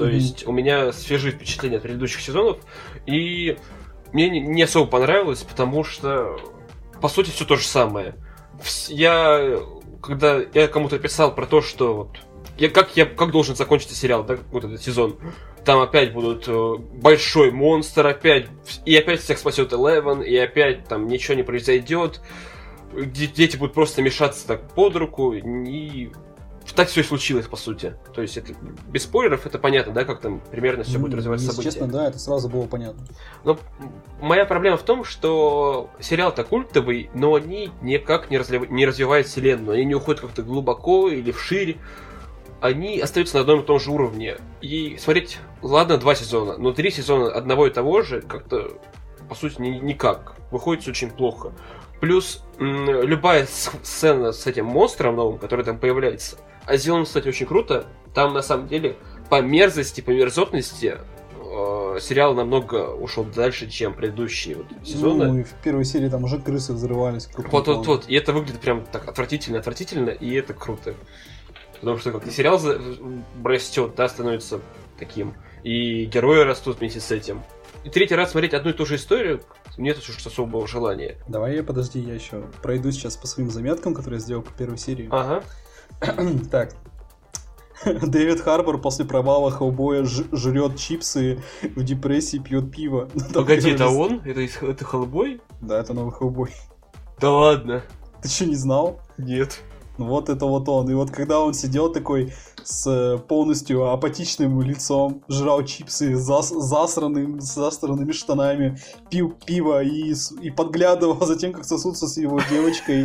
То Мгм. есть у меня свежие впечатления от предыдущих сезонов, и мне не, особо понравилось, потому что, по сути, все то же самое. Я, когда я кому-то писал про то, что вот я, как, я, как должен закончиться сериал, да, вот этот сезон, там опять будут э, большой монстр, опять, и опять всех спасет Элевен, и опять там ничего не произойдет, Де- дети будут просто мешаться так под руку, и так все и случилось, по сути. То есть, это, без спойлеров, это понятно, да, как там примерно все будет развиваться Если честно, да, это сразу было понятно. Но моя проблема в том, что сериал-то культовый, но они никак не, разлив- не развивают вселенную. Они не уходят как-то глубоко или вширь. Они остаются на одном и том же уровне. И смотреть, ладно, два сезона, но три сезона одного и того же как-то, по сути, ни- никак. Выходит очень плохо. Плюс любая сцена с этим монстром новым, который там появляется, а сделано, кстати, очень круто. Там, на самом деле, по мерзости, по мерзотности э, сериал намного ушел дальше, чем предыдущие вот сезоны. Ну, и в первой серии там уже крысы взрывались. Вот, вот, вот. И это выглядит прям так отвратительно, отвратительно, и это круто. Потому что как и сериал растет, да, становится таким. И герои растут вместе с этим. И третий раз смотреть одну и ту же историю нет уж особого желания. Давай я, подожди, я еще пройду сейчас по своим заметкам, которые я сделал по первой серии. Ага. *clears throat* Так. Дэвид Харбор после провала Хеллбоя жрет чипсы, в депрессии пьет пиво. *laughs* Ну, Погоди, это он? Это, это Хеллбой? Да, это новый Хеллбой. Да ладно. Ты что, не знал? Нет. Ну вот это вот он. И вот когда он сидел такой с э, полностью апатичным лицом, жрал чипсы, зас, засранным, с засранными штанами, пил пиво и, и подглядывал *laughs* за тем, как сосутся с его девочкой.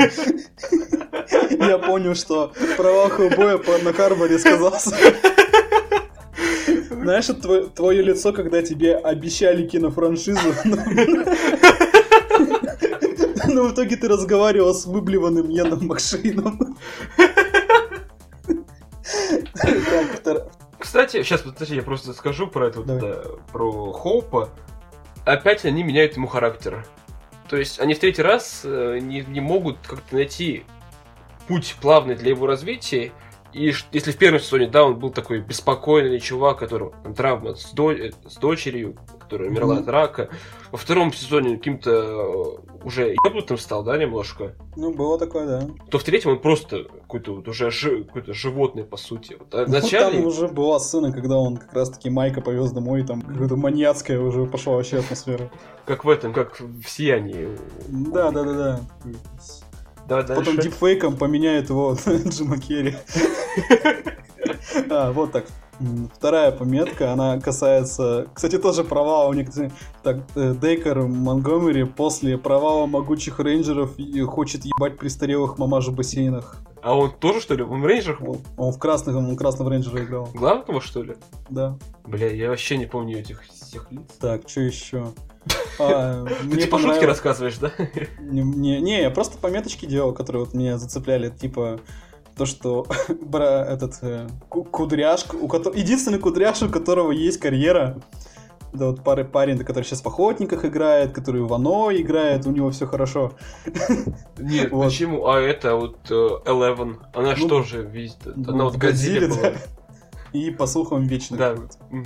Я понял, что Хеллбоя по- на Харборе сказался. Знаешь, твое, лицо, когда тебе обещали кинофраншизу, *laughs* но... в итоге ты разговаривал с выблеванным Яном втор- Кстати, сейчас, подожди, я просто скажу про это, вот это, про Хоупа. Опять они меняют ему характер. То есть они в третий раз э, не, не могут как-то найти путь плавный для его развития. И если в первом сезоне, да, он был такой беспокойный чувак, которого там, травма с, до- э, с дочерью, которая умерла от рака. Во втором сезоне он каким-то э, уже ебнутым стал, да, немножко. Ну, было такое, да. То в третьем он просто какой-то вот уже жи- какой-то животное, по сути. Вот, а Ну, вначале- там уже была сцена, когда он как раз-таки Майка повез домой, и там какая-то маньяцкая уже пошла вообще атмосфера. Как в этом, как в Сиянии. Да, да, да, да. Давай дальше. Потом дипфейком поменяет его *laughs* Джима Керри. *laughs* А, вот так. Вторая пометка, она касается, кстати, тоже провала у некоторых. Так, э, Дейкр Монтгомери после провала Могучих рейнджеров и хочет ебать престарелых мамаш в бассейнах. А он тоже, что ли? Он в рейнджерах был? Он, он в красных, он красного рейнджера играл. Главного, что ли? Да. Бля, я вообще не помню этих всех лиц. Так, что еще? *laughs* А, Ты типа шутки рассказываешь, да? Не, не, не, я просто пометочки делал, которые вот меня зацепляли, типа то, что *laughs* бра, этот э, ку- кудряшка, у которого единственный кудряш, у которого есть карьера, да вот пары парень, который сейчас в охотниках играет, который в Вано играет, у него все хорошо. *laughs* Нет, Вот. почему? А это вот э, Eleven, она Ну, что же видит? ну, Она вот в Годзилле была. да. И по слухам вечно. Да. Мгм.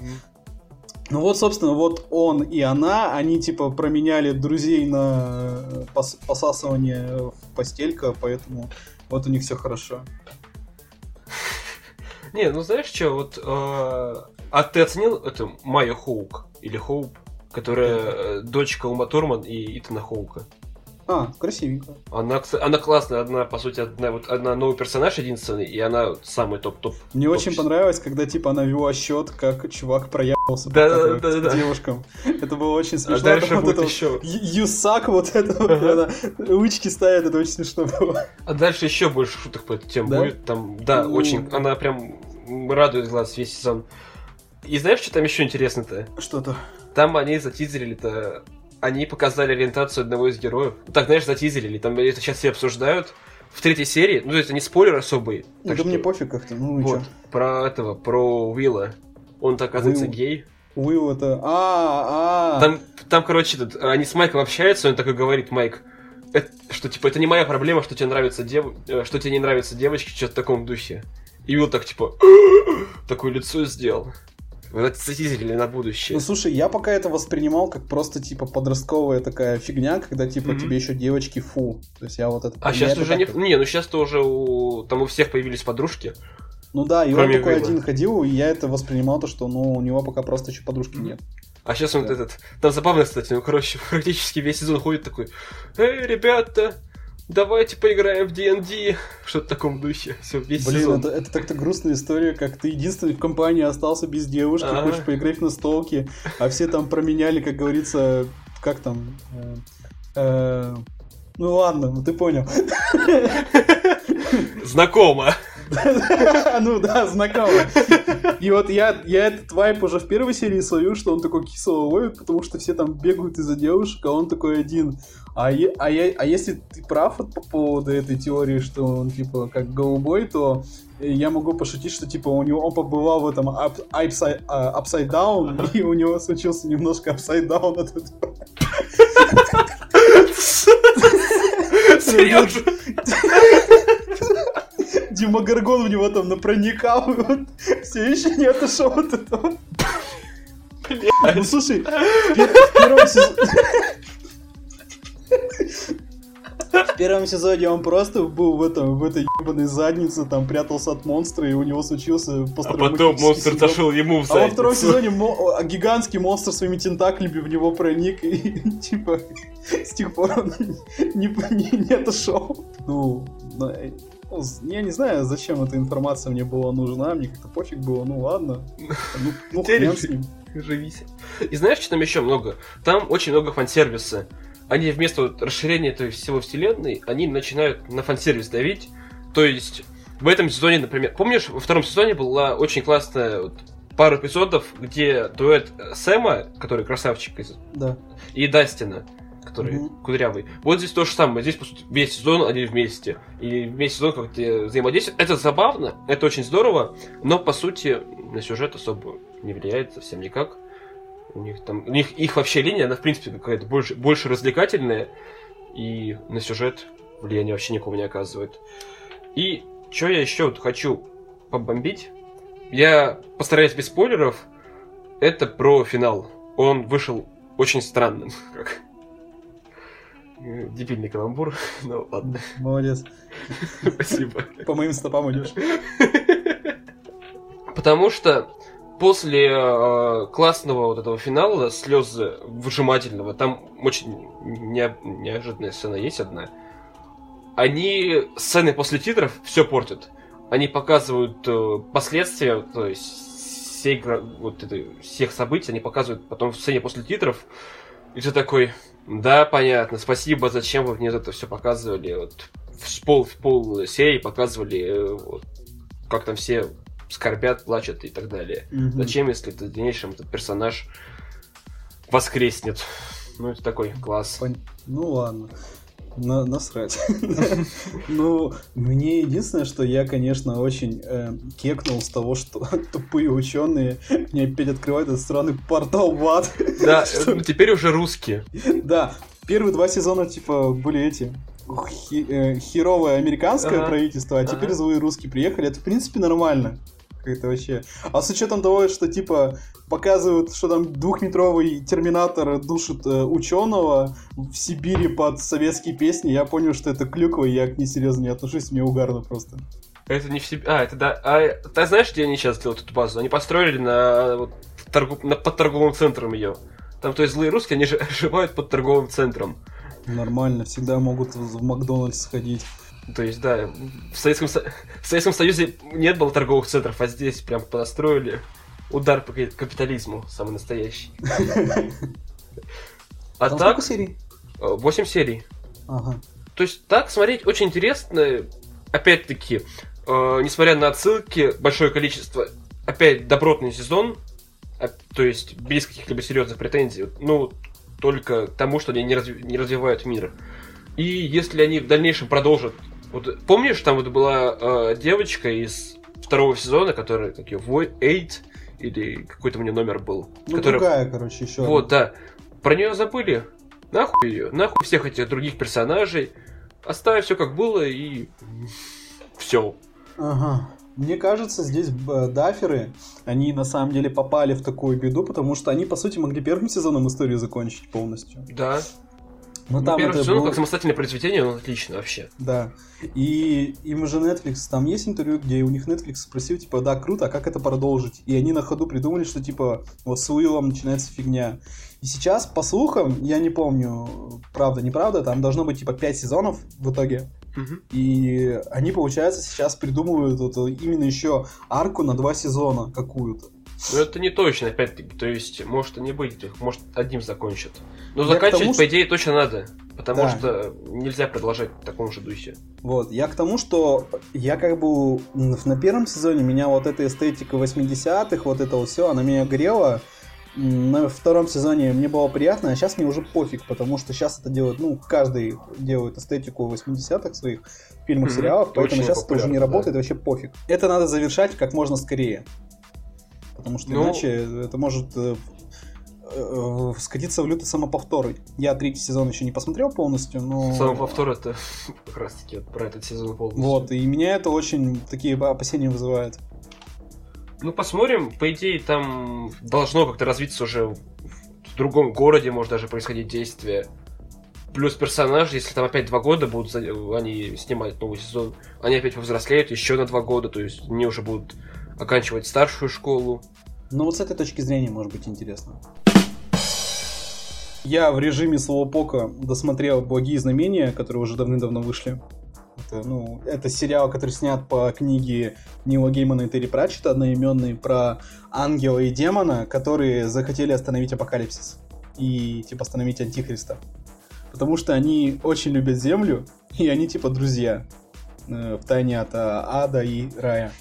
Ну вот, собственно, вот он и она, они типа променяли друзей на э, пос- посасывание в постелька, поэтому вот у них все хорошо. Не, ну знаешь что, вот... э, А ты оценил эту Майю Хоук? Или Хоуп? Которая э, дочка Ума Турман и Итана Хоука. А, красивенько. Она, она классная, одна, по сути, одна, вот, одна новый персонаж единственный, и она самый топ-топ. Мне топ- очень понравилось, когда типа она вела счет, как чувак проебался Да, да, да, да, да. девушкам. Это было очень А смешно. дальше Там вот будет вот еще. Юсак, вот это Ага. она ручки ставит, это очень смешно было. А дальше еще больше шуток по этой теме Да? будет. Там, да, Ну. очень. Она прям радует глаз весь сезон. И знаешь, что там еще интересно-то? Что-то. там они затизерили-то... Они показали ориентацию одного из героев. Так, знаешь, затизерили. Там это сейчас все обсуждают. В третьей серии, ну, то есть они спойлер особый. Ну, да что- мне пофиг как-то, ну Вот, чё. про этого, про Уилла. Он-то, оказывается, Уилл. гей. Уилл это... А, а, Там, там, короче, этот, они с Майком общаются, он такой говорит, Майк, «Это- что, типа, это не моя проблема, что тебе нравятся дев... э, что тебе не нравятся девочки, что-то в таком духе. И Уилл так, типа, *sniffs* такое лицо сделал. Вот это затизерили на будущее. Ну слушай, я пока это воспринимал как просто типа подростковая такая фигня, когда типа Мгм. тебе еще девочки фу. То есть я вот это. А сейчас это уже не... так- Не, ну сейчас-то уже у... Там у всех появились подружки. Ну да, и он кроме такой Уилла. один ходил, и я это воспринимал то, что ну у него пока просто еще подружки нет. А сейчас он Да. этот... Там забавно, кстати, ну, короче, *laughs* практически весь сезон ходит такой, Эй, ребята, давайте поиграем в D&D. Что-то в таком духе. Все, весь Блин, сезон. это, это так-то грустная история, как ты единственный в компании остался без девушки, Ага. хочешь поиграть на столке, а все там променяли, как говорится, как там. э, э, ну ладно, ну ты понял. Знакомо. *laughs* Ну да, знакомо. И вот я, я этот вайп уже в первой серии словил, что он такой кислого ловит, потому что все там бегают из-за девушек, а он такой один. А, е- а, я, а если ты прав вот по поводу этой теории, что он типа как голубой, то я могу пошутить, что типа у него он побывал в этом up- upside, а, upside down, и у него случился немножко upside down от этого. *laughs* Серьезно? Дима Горгон в него там напроникал, и он все еще не отошел от этого. Ну слушай, в первом сезоне... первом сезоне он просто был в этом, в этой ебаной заднице, там прятался от монстра, и у него случился А потом монстр зашел ему в А во втором задницу. сезоне мо- гигантский монстр своими тентаклями в него проник, и *laughs* типа с тех пор он не, не, не отошел. Ну, с- я не знаю, зачем эта информация мне была нужна, мне как-то пофиг было, ну ладно. Ну, ну хрен с ним. Живись. И знаешь, что там еще много? Там очень много фан-сервиса. Они вместо вот расширения этой всего вселенной, они начинают на фан-сервис давить. То есть, в этом сезоне, например, помнишь, во втором сезоне была очень классная вот, пару эпизодов, где дуэт Сэма, который красавчик, из- Да. и Дастина, который Мгм. кудрявый. Вот здесь то же самое. Здесь, по сути, весь сезон они вместе. И весь сезон как-то взаимодействуют. Это забавно, это очень здорово, но, по сути, на сюжет особо не влияет совсем никак. У них там, у них их вообще линия, она, в принципе, какая-то больше, больше развлекательная, и на сюжет влияния вообще никого не оказывает. И что я еще вот хочу побомбить? Я постараюсь без спойлеров. Это про финал. Он вышел очень странным. *laughs* Как дебильный каламбур. *laughs* Ну ладно, Молодец. *laughs* спасибо. По моим стопам идешь. Потому что после э, классного вот этого финала, слезы выжимательного, там очень не- неожиданная сцена есть одна. Они сцены после титров все портят. Они показывают э, последствия, то есть всей, вот этой- всех событий, они показывают потом в сцене после титров. И ты такой, да, понятно, спасибо, зачем вы мне это все показывали. Вот в пол, в пол серии показывали, э, вот, как там все скорбят, плачут и так далее. Мгм. Зачем, если в дальнейшем этот персонаж воскреснет? Ну, это такой класс. Пон- Ну ладно. На- насрать. *laughs* Ну, мне единственное, что я, конечно, очень э, кекнул с того, что *laughs* тупые ученые мне опять открывают этот странный портал в ад. Да, *laughs* Что- ну, теперь уже русские. Да, первые два сезона, типа, были эти хи- э, херовое американское Ага. правительство, а теперь Ага. злые русские приехали. Это, в принципе, нормально. Как-то вообще. А с учетом того, что, типа, показывают, что там двухметровый терминатор душит э, ученого в Сибири под советские песни, я понял, что это клюква, и я к ней серьезно не отношусь, мне угарно просто. Это не в себе. А, это да. А ты знаешь, где они сейчас делают эту базу? Они построили на, вот, торгу- на под торговым центром ее. Там, то есть злые русские, они *laughs* же живают под торговым центром. Нормально, всегда могут в Макдональдс сходить. То есть, да, в Советском, Со- в Советском Союзе нет было торговых центров, а здесь прям построили удар по ка- капитализму, самый настоящий. А так, сколько серий? 8 серий. Ага. То есть так смотреть очень интересно. Опять-таки, э, несмотря на отсылки, большое количество, опять добротный сезон. а, то есть без каких-либо серьезных претензий, ну, только тому, что они не, разви- не развивают мир. И если они в дальнейшем продолжат... Вот помнишь, там вот была э, девочка из второго сезона, которая, как ее, Eight, или какой-то у нее номер был. Ну, которая... другая, короче, еще. Вот, да. Про нее забыли. Нахуй ее, нахуй всех этих других персонажей. Оставь все как было и все. Ага. Мне кажется, здесь даферы, они на самом деле попали в такую беду, потому что они, по сути, могли первым сезоном историю закончить полностью. Да. Ну, там первый сезон был- как самостоятельное произведение, он отлично вообще. Да. И им же Netflix, там есть интервью, где у них Netflix спросил, типа, да, круто, а как это продолжить? И они на ходу придумали, что, типа, вот с Уиллом начинается фигня. И сейчас, по слухам, я не помню, правда, неправда, там должно быть, типа, 5 сезонов в итоге. И они, получается, сейчас придумывают вот именно еще арку на два сезона какую-то. Но это не точно, опять-таки. То есть, может и не быть, их, может одним закончат. Но Я заканчивать, тому, по идее, точно надо. Потому Да. что нельзя продолжать в таком же духе. Вот, я к тому, что я как бы на первом сезоне меня вот эта эстетика 80-х, вот это вот все, она меня грела. На втором сезоне мне было приятно, а сейчас мне уже пофиг, потому что сейчас это делают, ну, каждый делает эстетику 80-х в своих фильмах, Мгм, сериалах, поэтому сейчас это уже не работает, вообще пофиг. Это надо завершать как можно скорее. Потому что Ну- иначе это может э, э, скатиться в лютый самоповтор. Я третий сезон еще не посмотрел полностью, но... Самый повтор это *laughs* как раз таки про этот сезон полностью. Вот, и меня это очень такие опасения вызывает. Ну, посмотрим. По идее, там должно как-то развиться уже в другом городе, может даже происходить действие. Плюс персонажи, если там опять два года будут они снимать новый сезон, они опять повзрослеют еще на два года, то есть они уже будут оканчивать старшую школу. Но вот с этой точки зрения может быть интересно. Я в режиме слоупока досмотрел «Благие знамения», которые уже давным-давно вышли. Это, ну, это сериал, который снят по книге Нила Геймана и Терри Пратчета, одноименный, про ангела и демона, которые захотели остановить апокалипсис. И, типа, остановить Антихриста. Потому что они очень любят Землю, и они, типа, друзья. э, В тайне от а, ада и рая.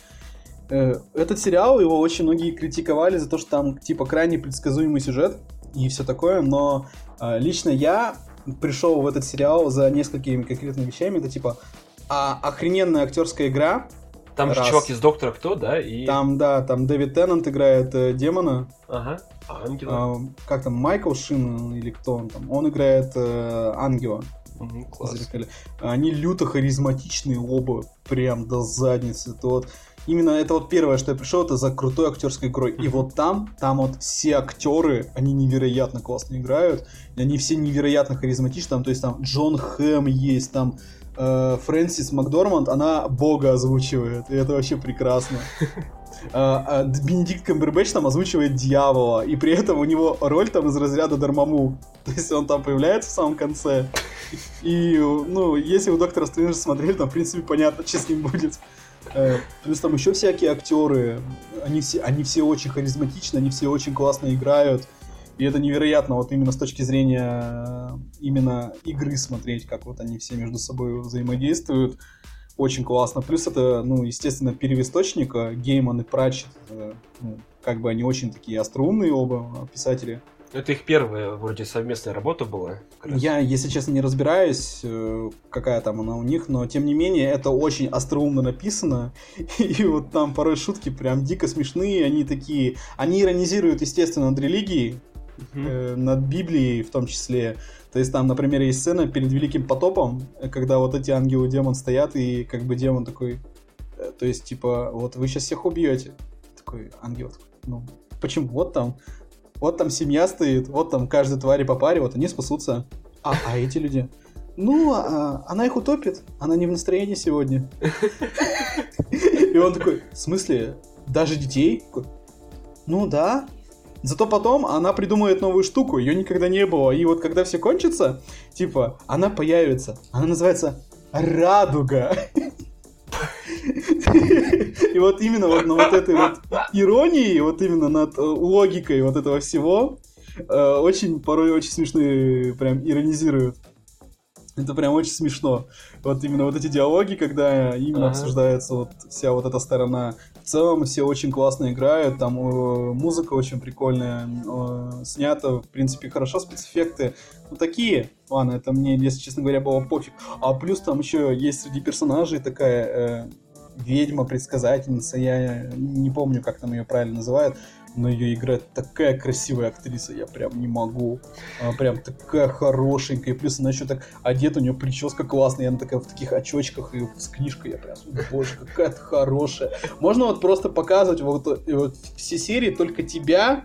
Э, Этот сериал, его очень многие критиковали за то, что там, типа, крайне предсказуемый сюжет и все такое, но э, лично я пришел в этот сериал за несколькими конкретными вещами. Это, типа, а, охрененная актерская игра. Там же Раз. чувак из Доктора Кто, да? И... Там, да, там Дэвид Теннант играет э, демона. Ага. Ангела. А, как там, Майкл Шин или кто он там? Он играет э, ангела. Мгм, класс. Они люто харизматичные оба, прям до задницы. Это вот именно это вот первое, что я пришел, это за крутой актерской игрой. И вот там, там вот все актеры, они невероятно классно играют, они все невероятно харизматичны. Там, то есть там Джон Хэм есть, там э, Фрэнсис Макдорманд, она бога озвучивает, и это вообще прекрасно. А, *laughs* а Бенедикт Камбербэтч там озвучивает дьявола, и при этом у него роль там из разряда Дармаму. *laughs* То есть он там появляется в самом конце. И, ну, если вы Доктора Стрэнджа смотрели, там, в принципе, понятно, что с ним будет. Э, Плюс там еще всякие актеры, они все, они все очень харизматичны, они все очень классно играют. И это невероятно, вот именно с точки зрения э, именно игры смотреть, как вот они все между собой взаимодействуют. Очень классно. Плюс это, ну, естественно, первоисточника, Гейман и Пратчет. э, ну, как бы они очень такие остроумные оба писатели. Это их первая вроде совместная работа была. Я, если честно, не разбираюсь, э, какая там она у них, но тем не менее это очень остроумно написано. *laughs* И вот там порой шутки прям дико смешные, они такие... Они иронизируют, естественно, над религией, Мгм. э, над Библией в том числе. То есть там, например, есть сцена перед Великим потопом, когда вот эти ангелы и демон стоят, и как бы демон такой... э, То есть, типа, вот вы сейчас всех убьете. Такой ангел, такой, ну, почему? Вот там, вот там семья стоит, вот там каждой твари по паре, вот они спасутся. А, а эти люди? Ну, а, она их утопит, она не в настроении сегодня. И он такой, в смысле, даже детей? Ну да. Зато потом она придумает новую штуку, ее никогда не было. И вот когда все кончится, типа, она появится. Она называется Радуга. *laughs* И вот именно вот на вот этой вот иронии, вот именно над э, логикой вот этого всего, э, очень порой очень смешные прям иронизируют. Это прям очень смешно. Вот именно вот эти диалоги, когда именно Ага. обсуждается вот вся вот эта сторона. В целом все очень классно играют, там э, музыка очень прикольная, э, снято, в принципе, хорошо, спецэффекты. Ну, такие. Ладно, это мне, если честно говоря, было пофиг. А плюс там еще есть среди персонажей такая э, ведьма-предсказательница, я не помню, как там ее правильно называют, но ее играет такая красивая актриса, я прям не могу. Она прям такая хорошенькая, и плюс она еще так одета, у нее прическа классная, она такая в таких очочках и с книжкой, я прям, боже, какая ты хорошая. Можно вот просто показывать вот, вот все серии только тебя,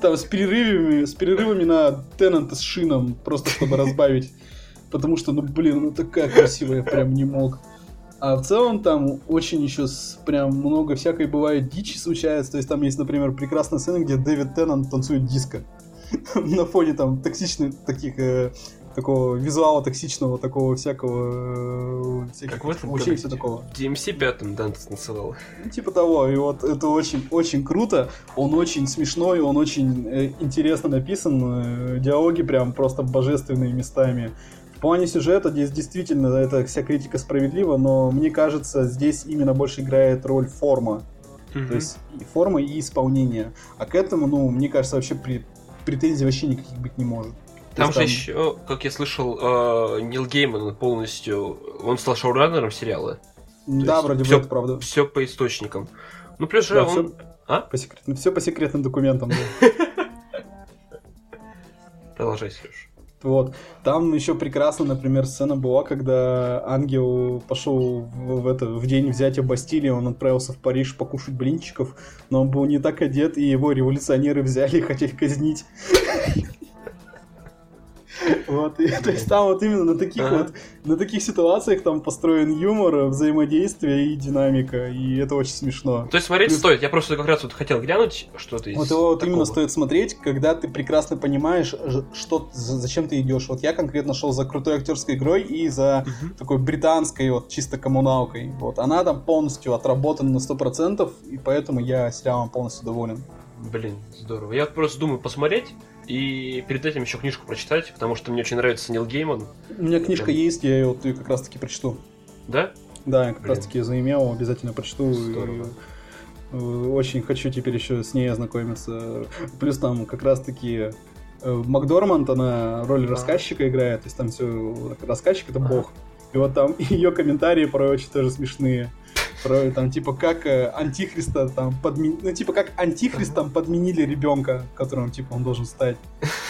там с перерывами, с перерывами на Теннанта с Шином, просто чтобы разбавить. Потому что, ну блин, ну такая красивая, я прям не мог. А в целом там очень еще с- прям много всякой бывает дичи случается. То есть там есть, например, прекрасная сцена, где Дэвид Теннант танцует диско. *laughs* На фоне там токсичных таких э, такого визуала токсичного, такого всякого э, Как в этом, учей, как все такого. DMC пятом Данте танцевал. Ну, типа того, и вот это очень, очень круто, он очень смешной, он очень э, интересно написан, э, диалоги прям просто божественные местами. В плане сюжета здесь действительно эта вся критика справедлива, но мне кажется, здесь именно больше играет роль форма. Мгм. То есть и форма и исполнение. А к этому, ну, мне кажется, вообще при- претензий вообще никаких быть не может. Там есть же еще, как я слышал, э, Нил Гейман полностью, он стал шоураннером сериала. Да, вроде бы это правда. Все по источникам. Ну, плюс же Да, он... А? По секретным, все по секретным документам. да. *laughs* Продолжай, Сереж. Вот. Там еще прекрасно, например, сцена была, когда ангел пошел в, в это, в день взятия Бастилии, он отправился в Париж покушать блинчиков, но он был не так одет, и его революционеры взяли и хотели казнить. Вот, и, то есть там вот именно на таких Ага. вот, на таких ситуациях там построен юмор, взаимодействие и динамика, и это очень смешно. То есть смотреть Плюс- стоит. Я просто как раз вот хотел глянуть что-то из Вот его вот такого. именно стоит смотреть, когда ты прекрасно понимаешь, что, за- зачем ты идешь. Вот я конкретно шел за крутой актерской игрой и за Мгм. такой британской вот чисто коммуналкой. Вот она там полностью отработана на 100%, и поэтому я сериалом полностью доволен. Блин, здорово. Я вот просто думаю посмотреть и перед этим еще книжку прочитать, потому что мне очень нравится Нил Гейман. У меня книжка Прям. есть, я ее вот как раз таки прочту. Да? Да, я как Блин. раз таки заимел, обязательно прочту. Здорово. э, Очень хочу теперь еще с ней ознакомиться. Плюс там как раз таки э, Макдорманд, она роль рассказчика играет, то есть там все рассказчик это бог. И вот там *laughs* ее комментарии порой очень тоже смешные. Порой там типа как э, антихриста там подменили, ну типа как антихристом подменили ребенка, которым типа он должен стать.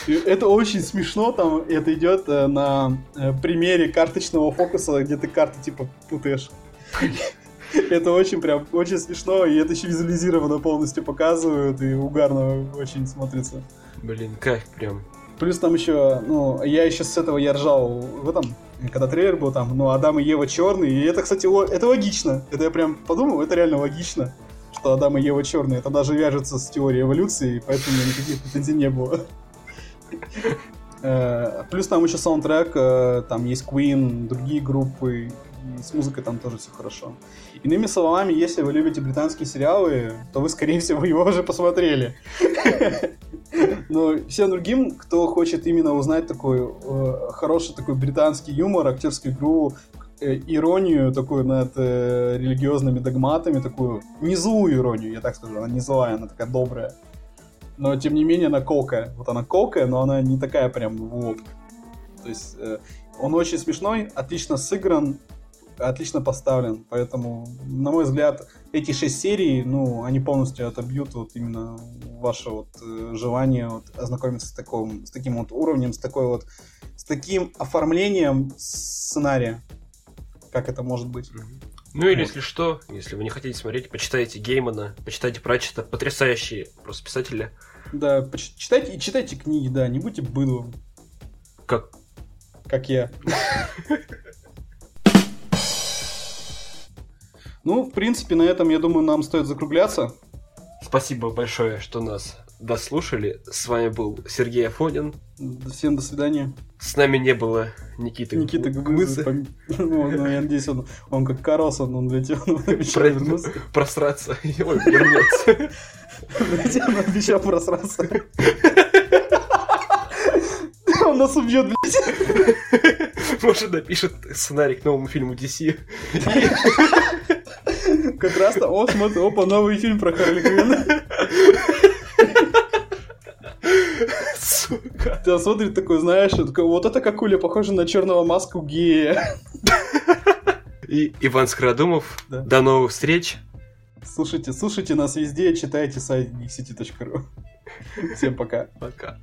И это очень смешно, там это идет э, на э, примере карточного фокуса, где ты карты типа путаешь. Это очень прям, очень смешно, и это еще визуализированно полностью показывают, и угарно очень смотрится. Блин, кайф прям. Плюс там еще, ну, я еще с этого я ржал в этом, когда трейлер был там, ну, Адам и Ева черные, и это, кстати, ло- это логично. Это я прям подумал, это реально логично, что Адам и Ева черные. Это даже вяжется с теорией эволюции, поэтому у меня никаких претензий не было. Э, Плюс там еще саундтрек, э, там есть Queen, другие группы, и с музыкой там тоже все хорошо. Иными словами, если вы любите британские сериалы, то вы, скорее всего, его уже посмотрели. Но всем другим, кто хочет именно узнать такой э, хороший такой британский юмор, актерскую игру, э, иронию такую над э, религиозными догматами, такую не иронию, я так скажу, она не злая, она такая добрая. Но, тем не менее, она колкая. Вот она колкая, но она не такая прям в. То есть, э, он очень смешной, отлично сыгран, отлично поставлен. Поэтому, на мой взгляд, эти шесть серий, ну, они полностью отобьют вот именно ваше вот э, желание вот ознакомиться с, таком, с таким вот уровнем, с такой вот, с таким оформлением сценария, как это может быть. Ну или Вот. если что, если вы не хотите смотреть, почитайте Геймана, почитайте Пратчета, потрясающие просто писатели. Да, поч- читайте и читайте книги, да, не будьте быдлом, Как как я. *laughs* Ну, в принципе, на этом, я думаю, нам стоит закругляться. Спасибо большое, что нас дослушали. С вами был Сергей Афонин. Всем до свидания. С нами не было Никиты, Никита Гмыса. Гмыса. Ну, *laughs* ну, я надеюсь, он, он как Карлсон, он летел, он *laughs* обещал Про- вернуться. Просраться. *laughs* Ой, вернется. Он обещал просраться. Он нас убьет, блядь. Может, напишет сценарий к новому фильму DC. Как раз то, о, смотри, опа, новый фильм про Харли Квинн. Сука. Ты смотрит такой, знаешь, такой, вот эта какуля похожа на черного маску гея. И Иван Скородумов. Да. До новых встреч. Слушайте, слушайте нас везде, читайте сайт geekcity.ru. Всем пока. Пока.